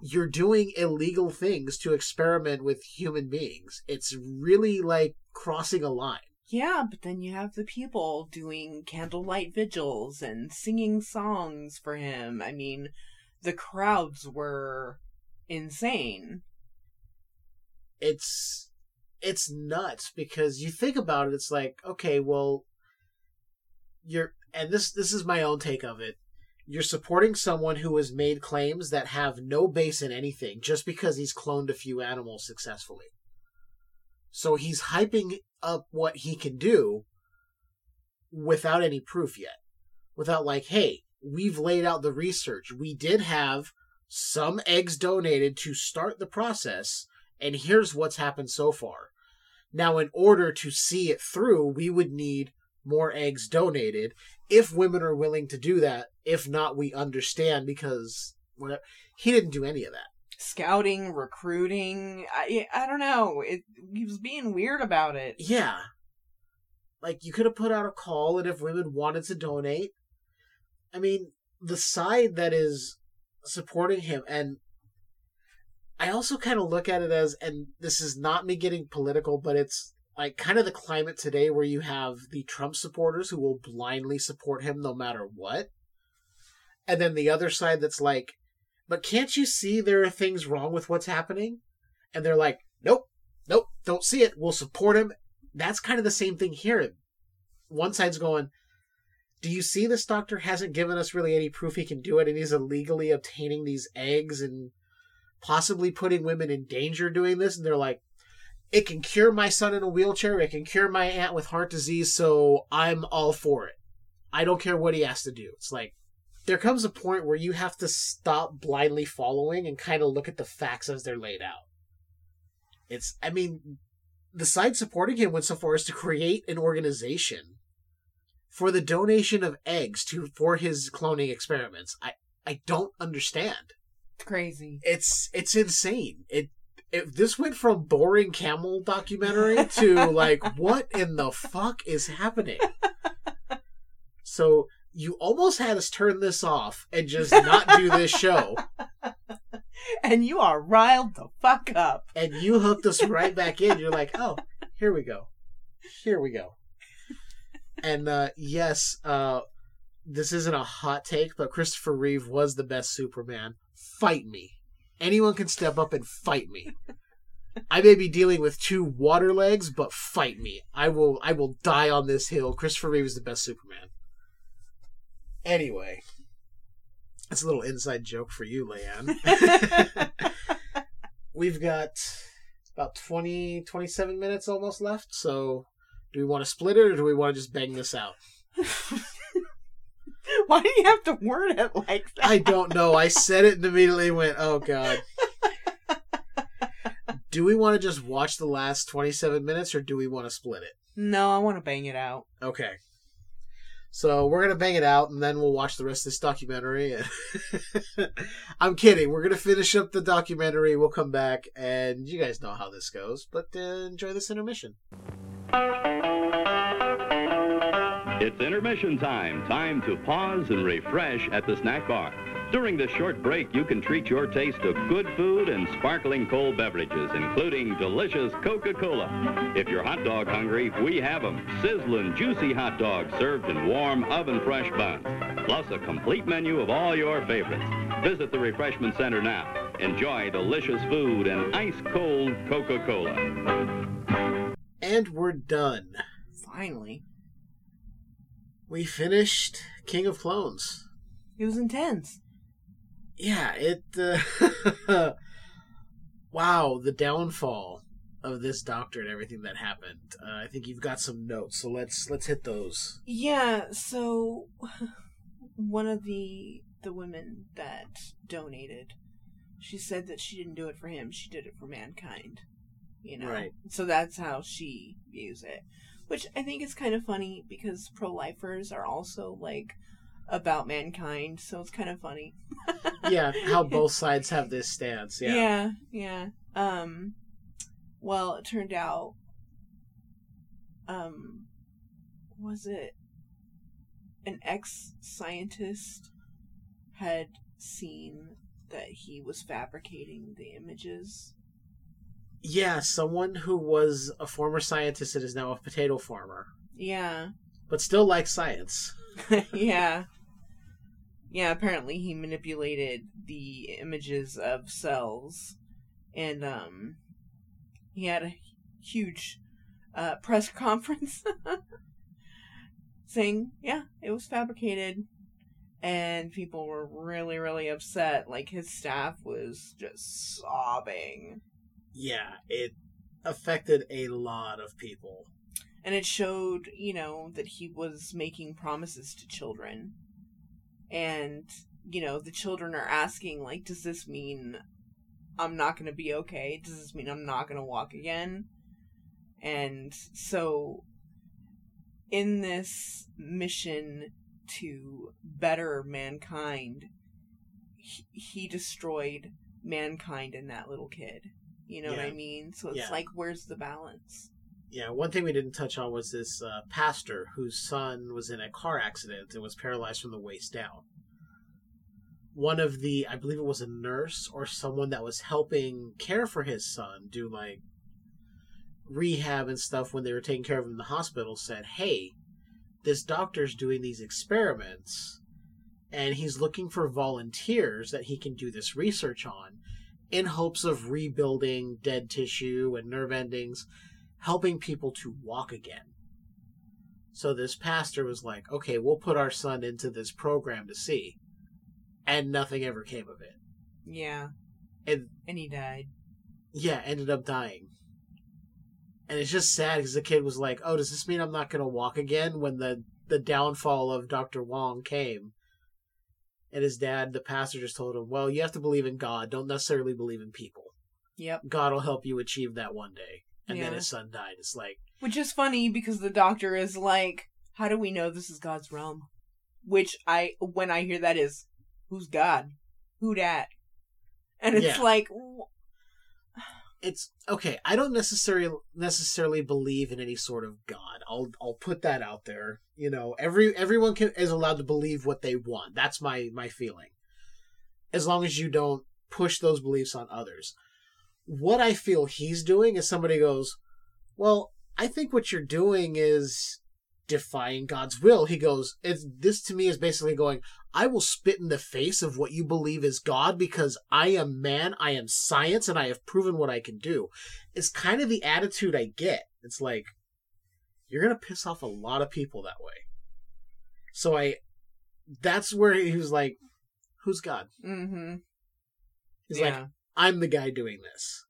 you're doing illegal things to experiment with human beings. It's really like crossing a line. Yeah, but then you have the people doing candlelight vigils and singing songs for him. I mean, the crowds were insane. It's it's nuts because you think about it it's like, okay, well you're and this this is my own take of it. You're supporting someone who has made claims that have no base in anything just because he's cloned a few animals successfully. So he's hyping up what he can do without any proof yet. Without like, hey, we've laid out the research. We did have some eggs donated to start the process, and here's what's happened so far. Now, in order to see it through, we would need more eggs donated if women are willing to do that. If not, we understand because whatever. He didn't do any of that. Scouting, recruiting, I I don't know. It he was being weird about it. Yeah. Like you could have put out a call and if women wanted to donate. I mean, the side that is supporting him and I also kind of look at it as and this is not me getting political, but it's like kind of the climate today where you have the Trump supporters who will blindly support him no matter what. And then the other side that's like, but can't you see there are things wrong with what's happening? And they're like, nope, nope, don't see it. We'll support him. That's kind of the same thing here. One side's going, do you see this doctor hasn't given us really any proof he can do it and he's illegally obtaining these eggs and possibly putting women in danger doing this? And they're like, it can cure my son in a wheelchair, it can cure my aunt with heart disease, so I'm all for it. I don't care what he has to do. It's like, there comes a point where you have to stop blindly following and kind of look at the facts as they're laid out. It's, I mean, the side supporting him went so far as to create an organization for the donation of eggs to for his cloning experiments. I I don't understand. It's crazy. It's it's insane. It if this went from boring camel documentary to like what in the fuck is happening? So you almost had us turn this off and just not do this show. And you are riled the fuck up. And you hooked us right back in. You're like, oh, here we go. Here we go. And uh, yes, uh, this isn't a hot take, but Christopher Reeve was the best Superman. Fight me. Anyone can step up and fight me. I may be dealing with two water legs, but fight me. I will I will die on this hill. Christopher Reeve is the best Superman. Anyway. That's a little inside joke for you, Leiann. We've got about 20, 27 minutes almost left, so do we want to split it or do we want to just bang this out? Why do you have to word it like that? I don't know. I said it and immediately went, oh god. do we want to just watch the last 27 minutes or do we want to split it? No, I want to bang it out. Okay. So we're gonna bang it out, and then we'll watch the rest of this documentary. I'm kidding. We're gonna finish up the documentary. We'll come back, and you guys know how this goes. But uh, enjoy this intermission. It's intermission time. Time to pause and refresh at the snack bar. During this short break, you can treat your taste to good food and sparkling cold beverages, including delicious Coca-Cola. If you're hot dog hungry, we have them. Sizzling, juicy hot dogs served in warm, oven-fresh buns. Plus a complete menu of all your favorites. Visit the Refreshment Center now. Enjoy delicious food and ice-cold Coca-Cola. And we're done. Finally. We finished King of Clones. It was intense. Yeah, it. Uh, wow, the downfall of this doctor and everything that happened. Uh, I think you've got some notes, so let's let's hit those. Yeah, so one of the the women that donated, she said that she didn't do it for him, she did it for mankind. You know. Right. So that's how she views it. Which I think is kind of funny because pro lifers are also like about mankind, so it's kind of funny. yeah, how both sides have this stance. Yeah. yeah, yeah. Um well, it turned out um was it an ex scientist had seen that he was fabricating the images. Yeah, someone who was a former scientist and is now a potato farmer, Yeah. but still likes science. yeah. Yeah, apparently he manipulated the images of cells and um he had a huge uh press conference saying, yeah, it was fabricated and people were really really upset like his staff was just sobbing Yeah, it affected a lot of people. and it showed you know that he was making promises to children. And you know the children are asking like does this mean i'm not going to be okay? Does this mean i'm not going to walk again? And so in this mission to better mankind he, destroyed mankind in that little kid you know what i mean so it's Yeah. like where's the balance Yeah, one thing we didn't touch on was this uh, pastor whose son was in a car accident and was paralyzed from the waist down. One of the, I believe it was a nurse or someone that was helping care for his son do like rehab and stuff when they were taking care of him in the hospital said, Hey, this doctor's doing these experiments and he's looking for volunteers that he can do this research on in hopes of rebuilding dead tissue and nerve endings helping people to walk again. So this pastor was like, okay, we'll put our son into this program to see. And nothing ever came of it. yeah And and he died yeah, ended up dying. And it's just sad because the kid was like, oh, does this mean I'm not going to walk again when the, the downfall of Dr. Hwang came? And his dad, the pastor, just told him, well, you have to believe in God. Don't necessarily believe in people. Yep. God will help you achieve that one day. And then his son died. It's like, Which is funny because the doctor is like, "How do we know this is God's realm?" Which I, when I hear that, is who's God? Who dat? And it's Yeah. like, it's okay. I don't necessarily necessarily believe in any sort of God. I'll I'll put that out there. You know, every everyone can is allowed to believe what they want. That's my my feeling. As long as you don't push those beliefs on others. What I feel he's doing is somebody goes, "Well, I think what you're doing is defying God's will." He goes, "It's this to me is basically going, I will spit in the face of what you believe is God because I am man, I am science, and I have proven what I can do. It's kind of the attitude I get. It's like, you're going to piss off a lot of people that way. So I, that's where he was like, who's God? mm-hmm. He's Yeah. like, I'm the guy doing this.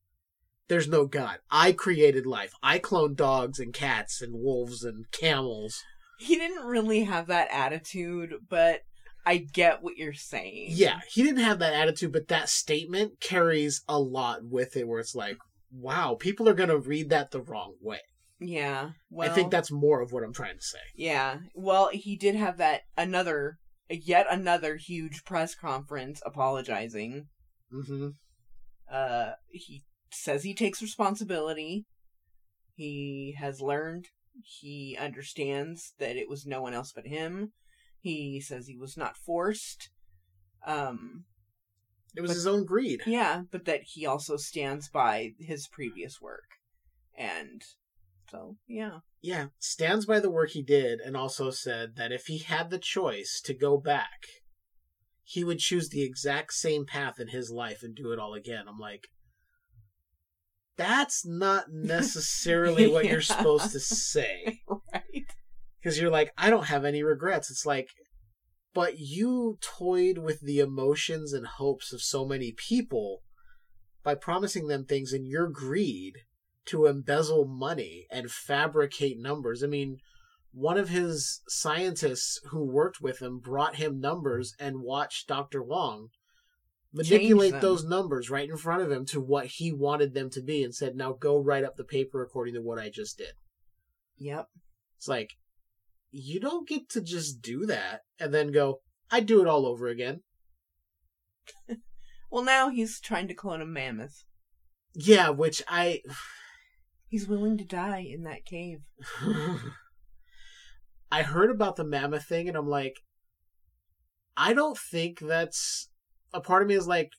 There's no God. I created life. I cloned dogs and cats and wolves and camels. He didn't really have that attitude, but I get what you're saying. Yeah, he didn't have that attitude, but that statement carries a lot with it where it's like, wow, people are going to read that the wrong way. Yeah. Well, I think that's more of what I'm trying to say. Yeah. Well, he did have that another, yet another huge press conference apologizing. Mm-hmm. Uh, he says he takes responsibility. He has learned. He understands that it was no one else but him. He says he was not forced. Um, It was But- his own greed. yeah, but that he also stands by his previous work. And so, yeah. Yeah, stands by the work he did and also said that if he had the choice to go back, he would choose the exact same path in his life and do it all again. I'm like, that's not necessarily what you're supposed to say. Right. because you're like, I don't have any regrets. It's like, but you toyed with the emotions and hopes of so many people by promising them things in your greed to embezzle money and fabricate numbers. I mean, one of his scientists who worked with him brought him numbers and watched Dr. Hwang manipulate those numbers right in front of him to what he wanted them to be and said, now go write up the paper according to what I just did. Yep. It's like, you don't get to just do that and then go, I'd do it all over again. Well, now he's trying to clone a mammoth. Yeah, which I. He's willing to die in that cave. I heard about the mammoth thing and I'm like, I don't think that's. A part of me is like,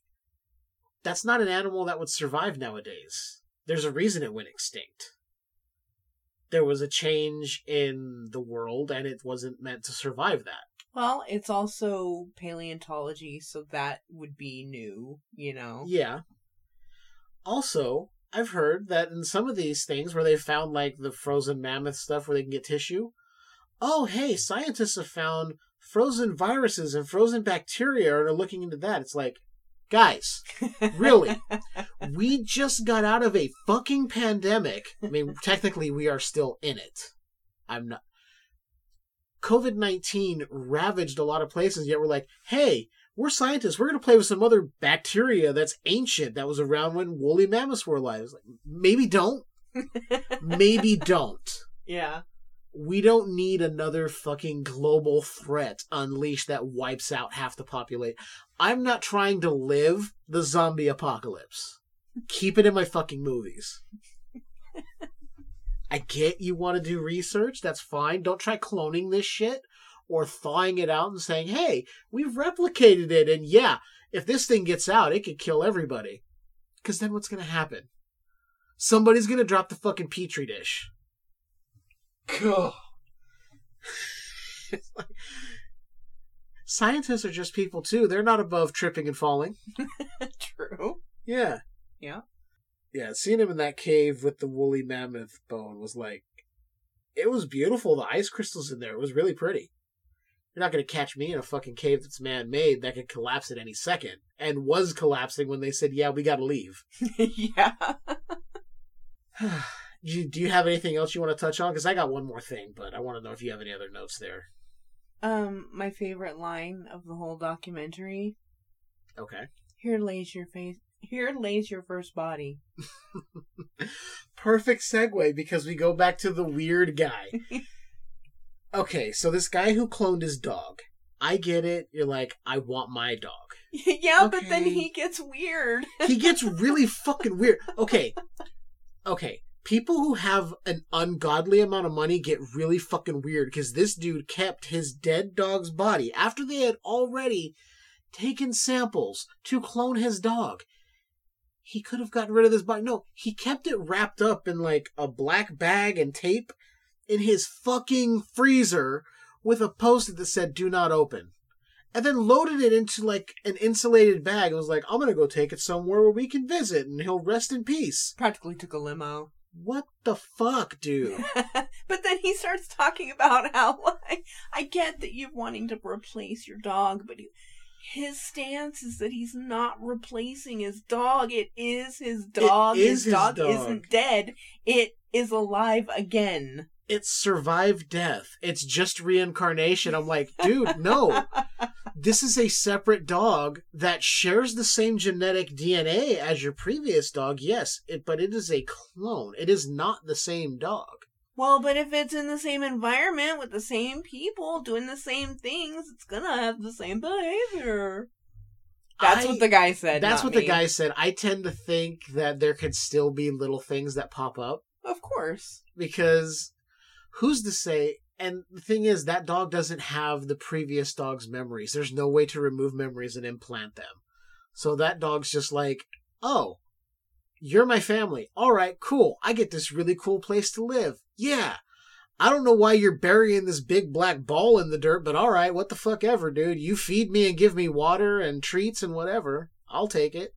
that's not an animal that would survive nowadays. There's a reason it went extinct. There was a change in the world and it wasn't meant to survive that. Well, it's also paleontology, so that would be new, you know? Yeah. Also, I've heard that in some of these things where they found like the frozen mammoth stuff where they can get tissue, oh hey, scientists have found frozen viruses and frozen bacteria and are looking into that. It's like, guys, really? we just got out of a fucking pandemic. I mean, technically we are still in it. I'm not COVID 19 ravaged a lot of places, yet we're like, hey, we're scientists. We're going to play with some other bacteria that's ancient that was around when woolly mammoths were alive. Like, maybe don't. maybe don't. Yeah. We don't need another fucking global threat unleashed that wipes out half the population. I'm not trying to live the zombie apocalypse. Keep it in my fucking movies. I get you want to do research. That's fine. Don't try cloning this shit or thawing it out and saying, hey, we've replicated it. And yeah, if this thing gets out, it could kill everybody. Because then what's going to happen? Somebody's going to drop the fucking petri dish. Cool. Scientists are just people too. They're not above tripping and falling. True. Yeah. Yeah. Yeah, seeing him in that cave with the woolly mammoth bone was like, it was beautiful. The ice crystals in there, it was really pretty. You're not going to catch me in a fucking cave that's man made that could collapse at any second and was collapsing when they said, yeah, we got to leave. yeah. do, you, do you have anything else you want to touch on? Because I got one more thing, but I want to know if you have any other notes there. Um, my favorite line of the whole documentary. Okay. Here lays your face. Here lays your first body. Perfect segue because we go back to the weird guy. okay, so this guy who cloned his dog. I get it. You're like, I want my dog. yeah, but then he gets weird. he gets really fucking weird. Okay. Okay. People who have an ungodly amount of money get really fucking weird because this dude kept his dead dog's body after they had already taken samples to clone his dog. He could have gotten rid of this body. No, he kept it wrapped up in like a black bag and tape in his fucking freezer with a post-it that said "Do not open," and then loaded it into like an insulated bag. and was like, "I'm gonna go take it somewhere where we can visit, and he'll rest in peace." Practically took a limo. What the fuck, dude? but then he starts talking about how like I get that you're wanting to replace your dog, but he, his stance is that he's not replacing his dog. It is his dog. It is his, his dog, dog. isn't dead. It is alive again. It's survived death. It's just reincarnation. I'm like, dude, no. This is a separate dog that shares the same genetic DNA as your previous dog, yes, it, but it is a clone. It is not the same dog. Well, but if it's in the same environment with the same people doing the same things, it's gonna have the same behavior. That's I- what the guy said. That's what the guy said. I tend to think that there could still be little things that pop up Of course. because who's to say? And the thing is, that dog doesn't have the previous dog's memories. There's no way to remove memories and implant them. So that dog's just like, oh, you're my family. All right, cool. I get this really cool place to live. Yeah. I don't know why you're burying this big black ball in the dirt, but all right, what the fuck ever, dude. You feed me and give me water and treats and whatever. I'll take it.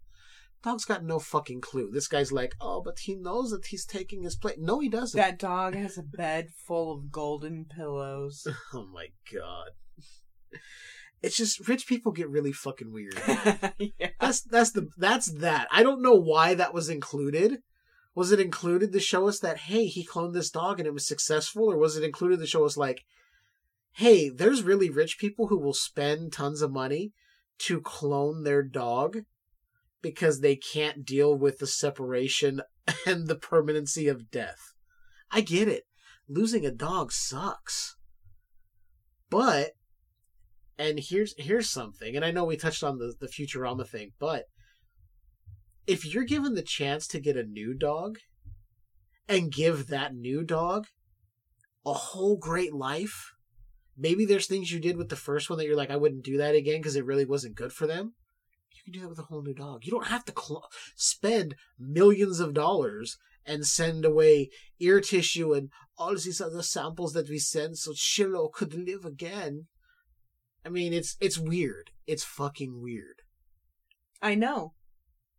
Dog's got no fucking clue. This guy's like, oh, but he knows that he's taking his place. No, he doesn't. That dog has a bed full of golden pillows. Oh my god. It's just rich people get really fucking weird. yeah. That's that's the that's that. I don't know why that was included. Was it included to show us that hey, he cloned this dog and it was successful, or was it included to show us like, hey, there's really rich people who will spend tons of money to clone their dog because they can't deal with the separation and the permanency of death. I get it. Losing a dog sucks. But and here's here's something, and I know we touched on the, the Futurama thing, but if you're given the chance to get a new dog and give that new dog a whole great life, maybe there's things you did with the first one that you're like, I wouldn't do that again because it really wasn't good for them. You can do that with a whole new dog. You don't have to cl- spend millions of dollars and send away ear tissue and all these other samples that we send so Shiloh could live again. I mean, it's it's weird. It's fucking weird. I know.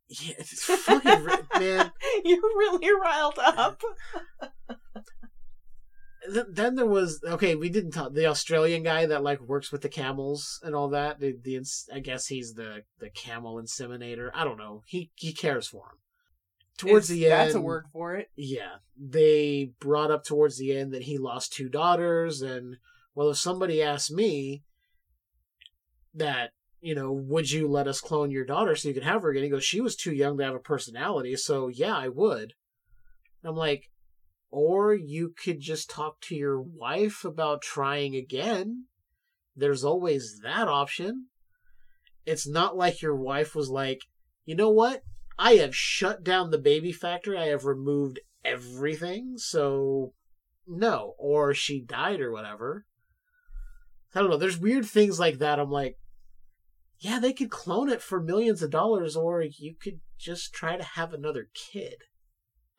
Yeah, it's fucking man. You're really riled up. Th- Then there was okay. We didn't talk the Australian guy that like works with the camels and all that. The, the ins- I guess he's the the camel inseminator. I don't know. He he cares for him. Towards It's- the end, That's a word for it. Yeah, they brought up towards the end that he lost two daughters, and well, if somebody asked me that, you know, would you let us clone your daughter so you could have her again? He goes, she was too young to have a personality, so yeah, I would. And I'm like, or you could just talk to your wife about trying again. There's always that option. It's not like your wife was like, you know what? I have shut down the baby factory. I have removed everything. So, no. Or she died or whatever. I don't know. There's weird things like that. I'm like, yeah, they could clone it for millions of dollars, or you could just try to have another kid.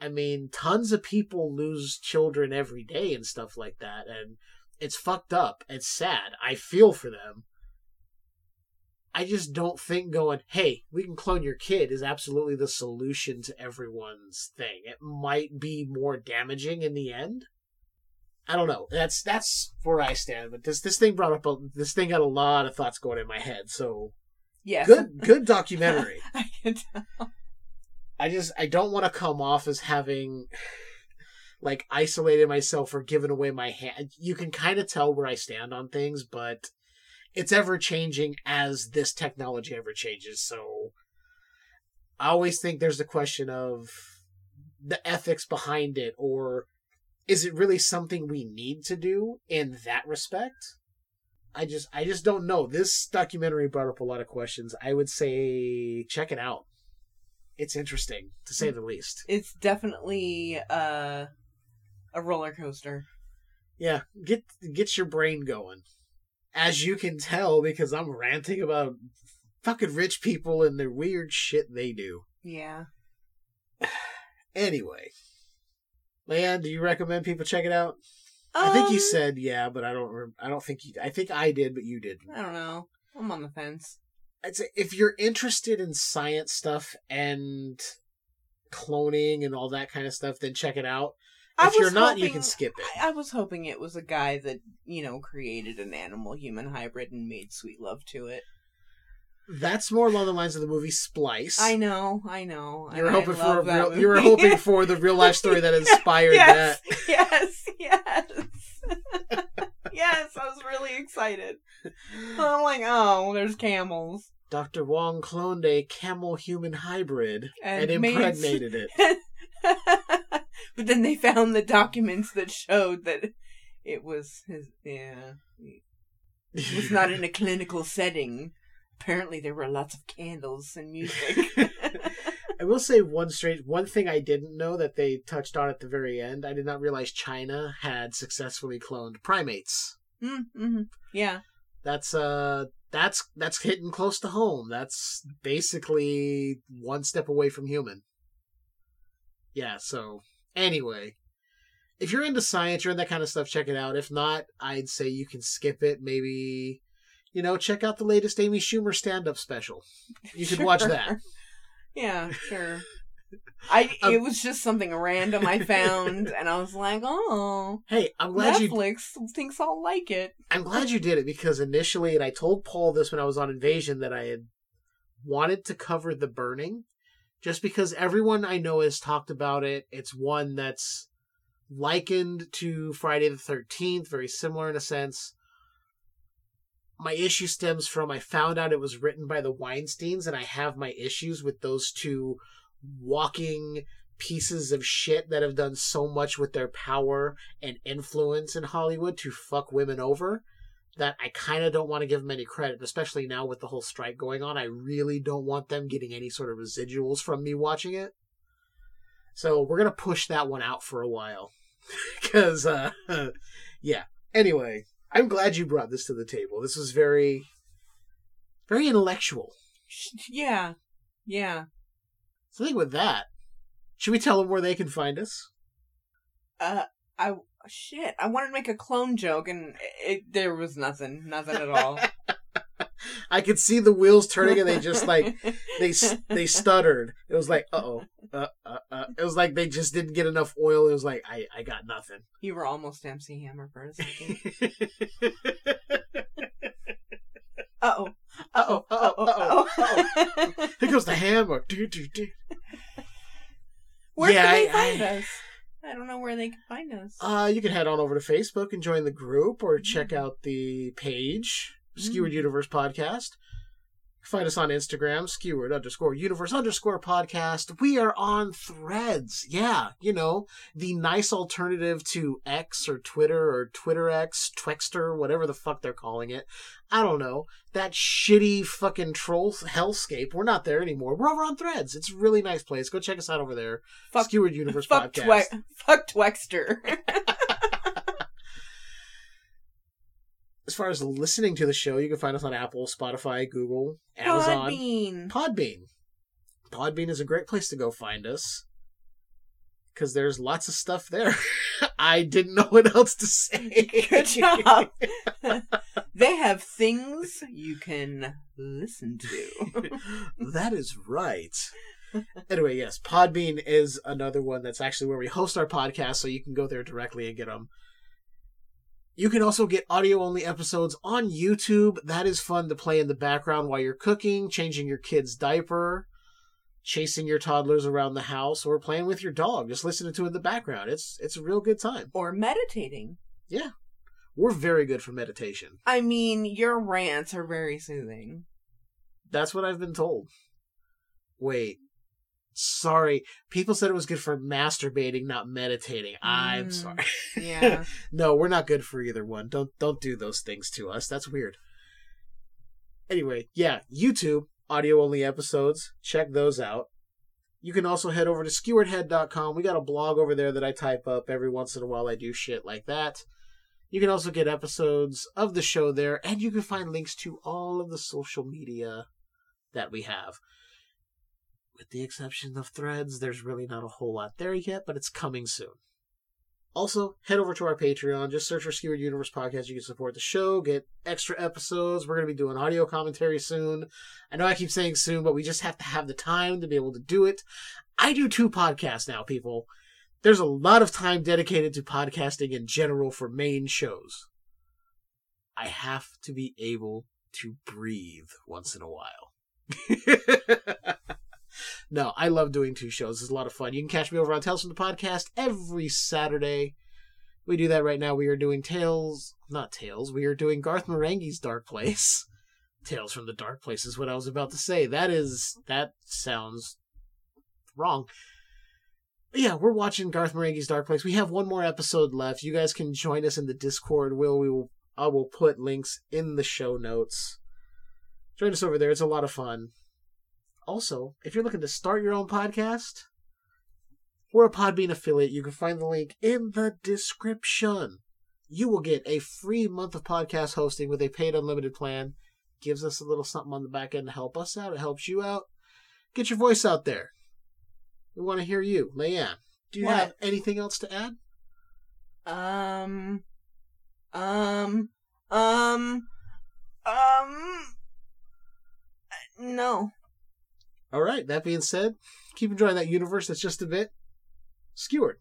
I mean, tons of people lose children every day and stuff like that, and it's fucked up. It's sad. I feel for them. I just don't think going, hey, we can clone your kid is absolutely the solution to everyone's thing. It might be more damaging in the end. I don't know. That's that's where I stand. But this this thing brought up a this thing got a lot of thoughts going in my head. So yeah, good good documentary. I can tell. I just I don't want to come off as having like isolated myself or given away my hand. You can kind of tell where I stand on things, but it's ever changing as this technology ever changes. So I always think there's the question of the ethics behind it or is it really something we need to do in that respect? I just I just don't know. This documentary brought up a lot of questions. I would say check it out. It's interesting to say the least. It's definitely uh, a roller coaster. Yeah, get get your brain going. As you can tell because I'm ranting about fucking rich people and their weird shit they do. Yeah. Anyway, Leiann, do you recommend people check it out? I think you Um, said yeah, but I don't. I don't think you. I think I did, but you didn't. I don't know. I'm on the fence. I'd say if you're interested in science stuff and cloning and all that kind of stuff, then check it out. I If you're was not, you can skip it. I, I was hoping it was a guy that you know created an animal human hybrid and made sweet love to it. That's more along the lines of the movie Splice. I know, I know. You were and I hoping for a love that real, you were hoping for the real life story that inspired yes, that. yes, yes, yes. I was really excited. I'm like, oh, there's camels. Dr. Hwang cloned a camel human hybrid and, And made- impregnated it. but then they found the documents that showed that it was his. Yeah, it was not in a clinical setting. Apparently, there were lots of candles and music. I will say one strange one thing I didn't know that they touched on at the very end. I did not realize China had successfully cloned primates. mm-hmm. Yeah, That's uh that's that's hitting close to home. That's basically one step away from human. Yeah, so anyway, if you're into science, you're in that kind of stuff, check it out. If not, I'd say you can skip it. Maybe you know, check out the latest Amy Schumer stand up special. You should watch that. Yeah, sure. I um, it was just something random I found, and I was like, oh, Hey, I'm glad you Netflix thinks I'll like it. I'm glad you did it because initially, and I told Paul this when I was on Invasion that I had wanted to cover The Burning, just because everyone I know has talked about it. It's one that's likened to Friday the 13th, very similar in a sense. My issue stems from I found out it was written by the Weinsteins, and I have my issues with those two walking pieces of shit that have done so much with their power and influence in Hollywood to fuck women over that I kind of don't want to give them any credit, especially now with the whole strike going on. I really don't want them getting any sort of residuals from me watching it. So we're going to push that one out for a while. Because, uh, yeah. Anyway, I'm glad you brought this to the table. This was very, very intellectual. Yeah, yeah. So I think with that, should we tell them where they can find us? Uh, I shit. I wanted to make a clone joke, and it, there was nothing, nothing at all. I could see the wheels turning, and they just like they they stuttered. It was like, uh-oh, uh uh uh. It was like they just didn't get enough oil. It was like I I got nothing. you were almost MC Hammer for a second. Uh oh. Uh oh. Uh oh. Uh oh. Here goes the hammer. Do, do, do. Where Yeah, can they I- find I- us? I don't know where they can find us. Uh, you can head on over to Facebook and join the group, or check out the page, Skewered mm. Universe Podcast. Find us on Instagram, skewered underscore universe underscore podcast. We are on threads. Yeah, you know, the nice alternative to X or Twitter or Twitter X, Twexter, whatever the fuck they're calling it. I don't know. That shitty fucking troll hellscape. We're not there anymore. We're over on threads. It's a really nice place. Go check us out over there. Fuck- Skewered Universe Fuck Podcast. Twe- fuck Twexter. as far as listening to the show, you can find us on Apple, Spotify, Google, Amazon, Podbean. Podbean. Podbean is a great place to go find us because there's lots of stuff there. I didn't know what else to say. Good job. they have things you can listen to. that is right. Anyway, yes, Podbean is another one that's actually where we host our podcast, so you can go there directly and get them. You can also get audio only episodes on YouTube. That is fun to play in the background while you're cooking, changing your kid's diaper, chasing your toddlers around the house, or playing with your dog. Just listening to it in the background. It's it's a real good time. or meditating. Yeah. We're very good for meditation. I mean, your rants are very soothing. That's what I've been told. Wait. Sorry. People said it was good for masturbating, not meditating. I'm Mm, sorry. yeah. no, we're not good for either one. Don't don't do those things to us. That's weird. Anyway, yeah, YouTube audio only episodes. Check those out. You can also head over to skeweredhead.com. We got a blog over there that I type up every once in a while. I do shit like that. You can also get episodes of the show there, and you can find links to all of the social media that we have. With the exception of threads, there's really not a whole lot there yet, but it's coming soon. Also, head over to our Patreon. Just search for Skewered Universe Podcast. You can support the show, get extra episodes. We're going to be doing audio commentary soon. I know I keep saying soon, but we just have to have the time to be able to do it. I do two podcasts now, people. There's a lot of time dedicated to podcasting in general for main shows. I have to be able to breathe once in a while. no, I love doing two shows. It's a lot of fun. You can catch me over on Tales from the Podcast every Saturday. We do that right now. We are doing Tales, not Tales. We are doing Garth Marenghi's Dark Place. Tales from the Dark Place is what I was about to say. That is that sounds wrong. Yeah, we're watching Garth Marenghi's Dark Place. We have one more episode left. You guys can join us in the Discord. Will we will I will put links in the show notes. Join us over there. It's a lot of fun. Also, if you're looking to start your own podcast, we're a Podbean affiliate. You can find the link in the description. You will get a free month of podcast hosting with a paid unlimited plan. Gives us a little something on the back end to help us out. It helps you out. Get your voice out there. We want to hear you, Leiann. Do you What? have anything else to add? Um, um, um, um, no. All right. That being said, keep enjoying that universe. That's just a bit skewered.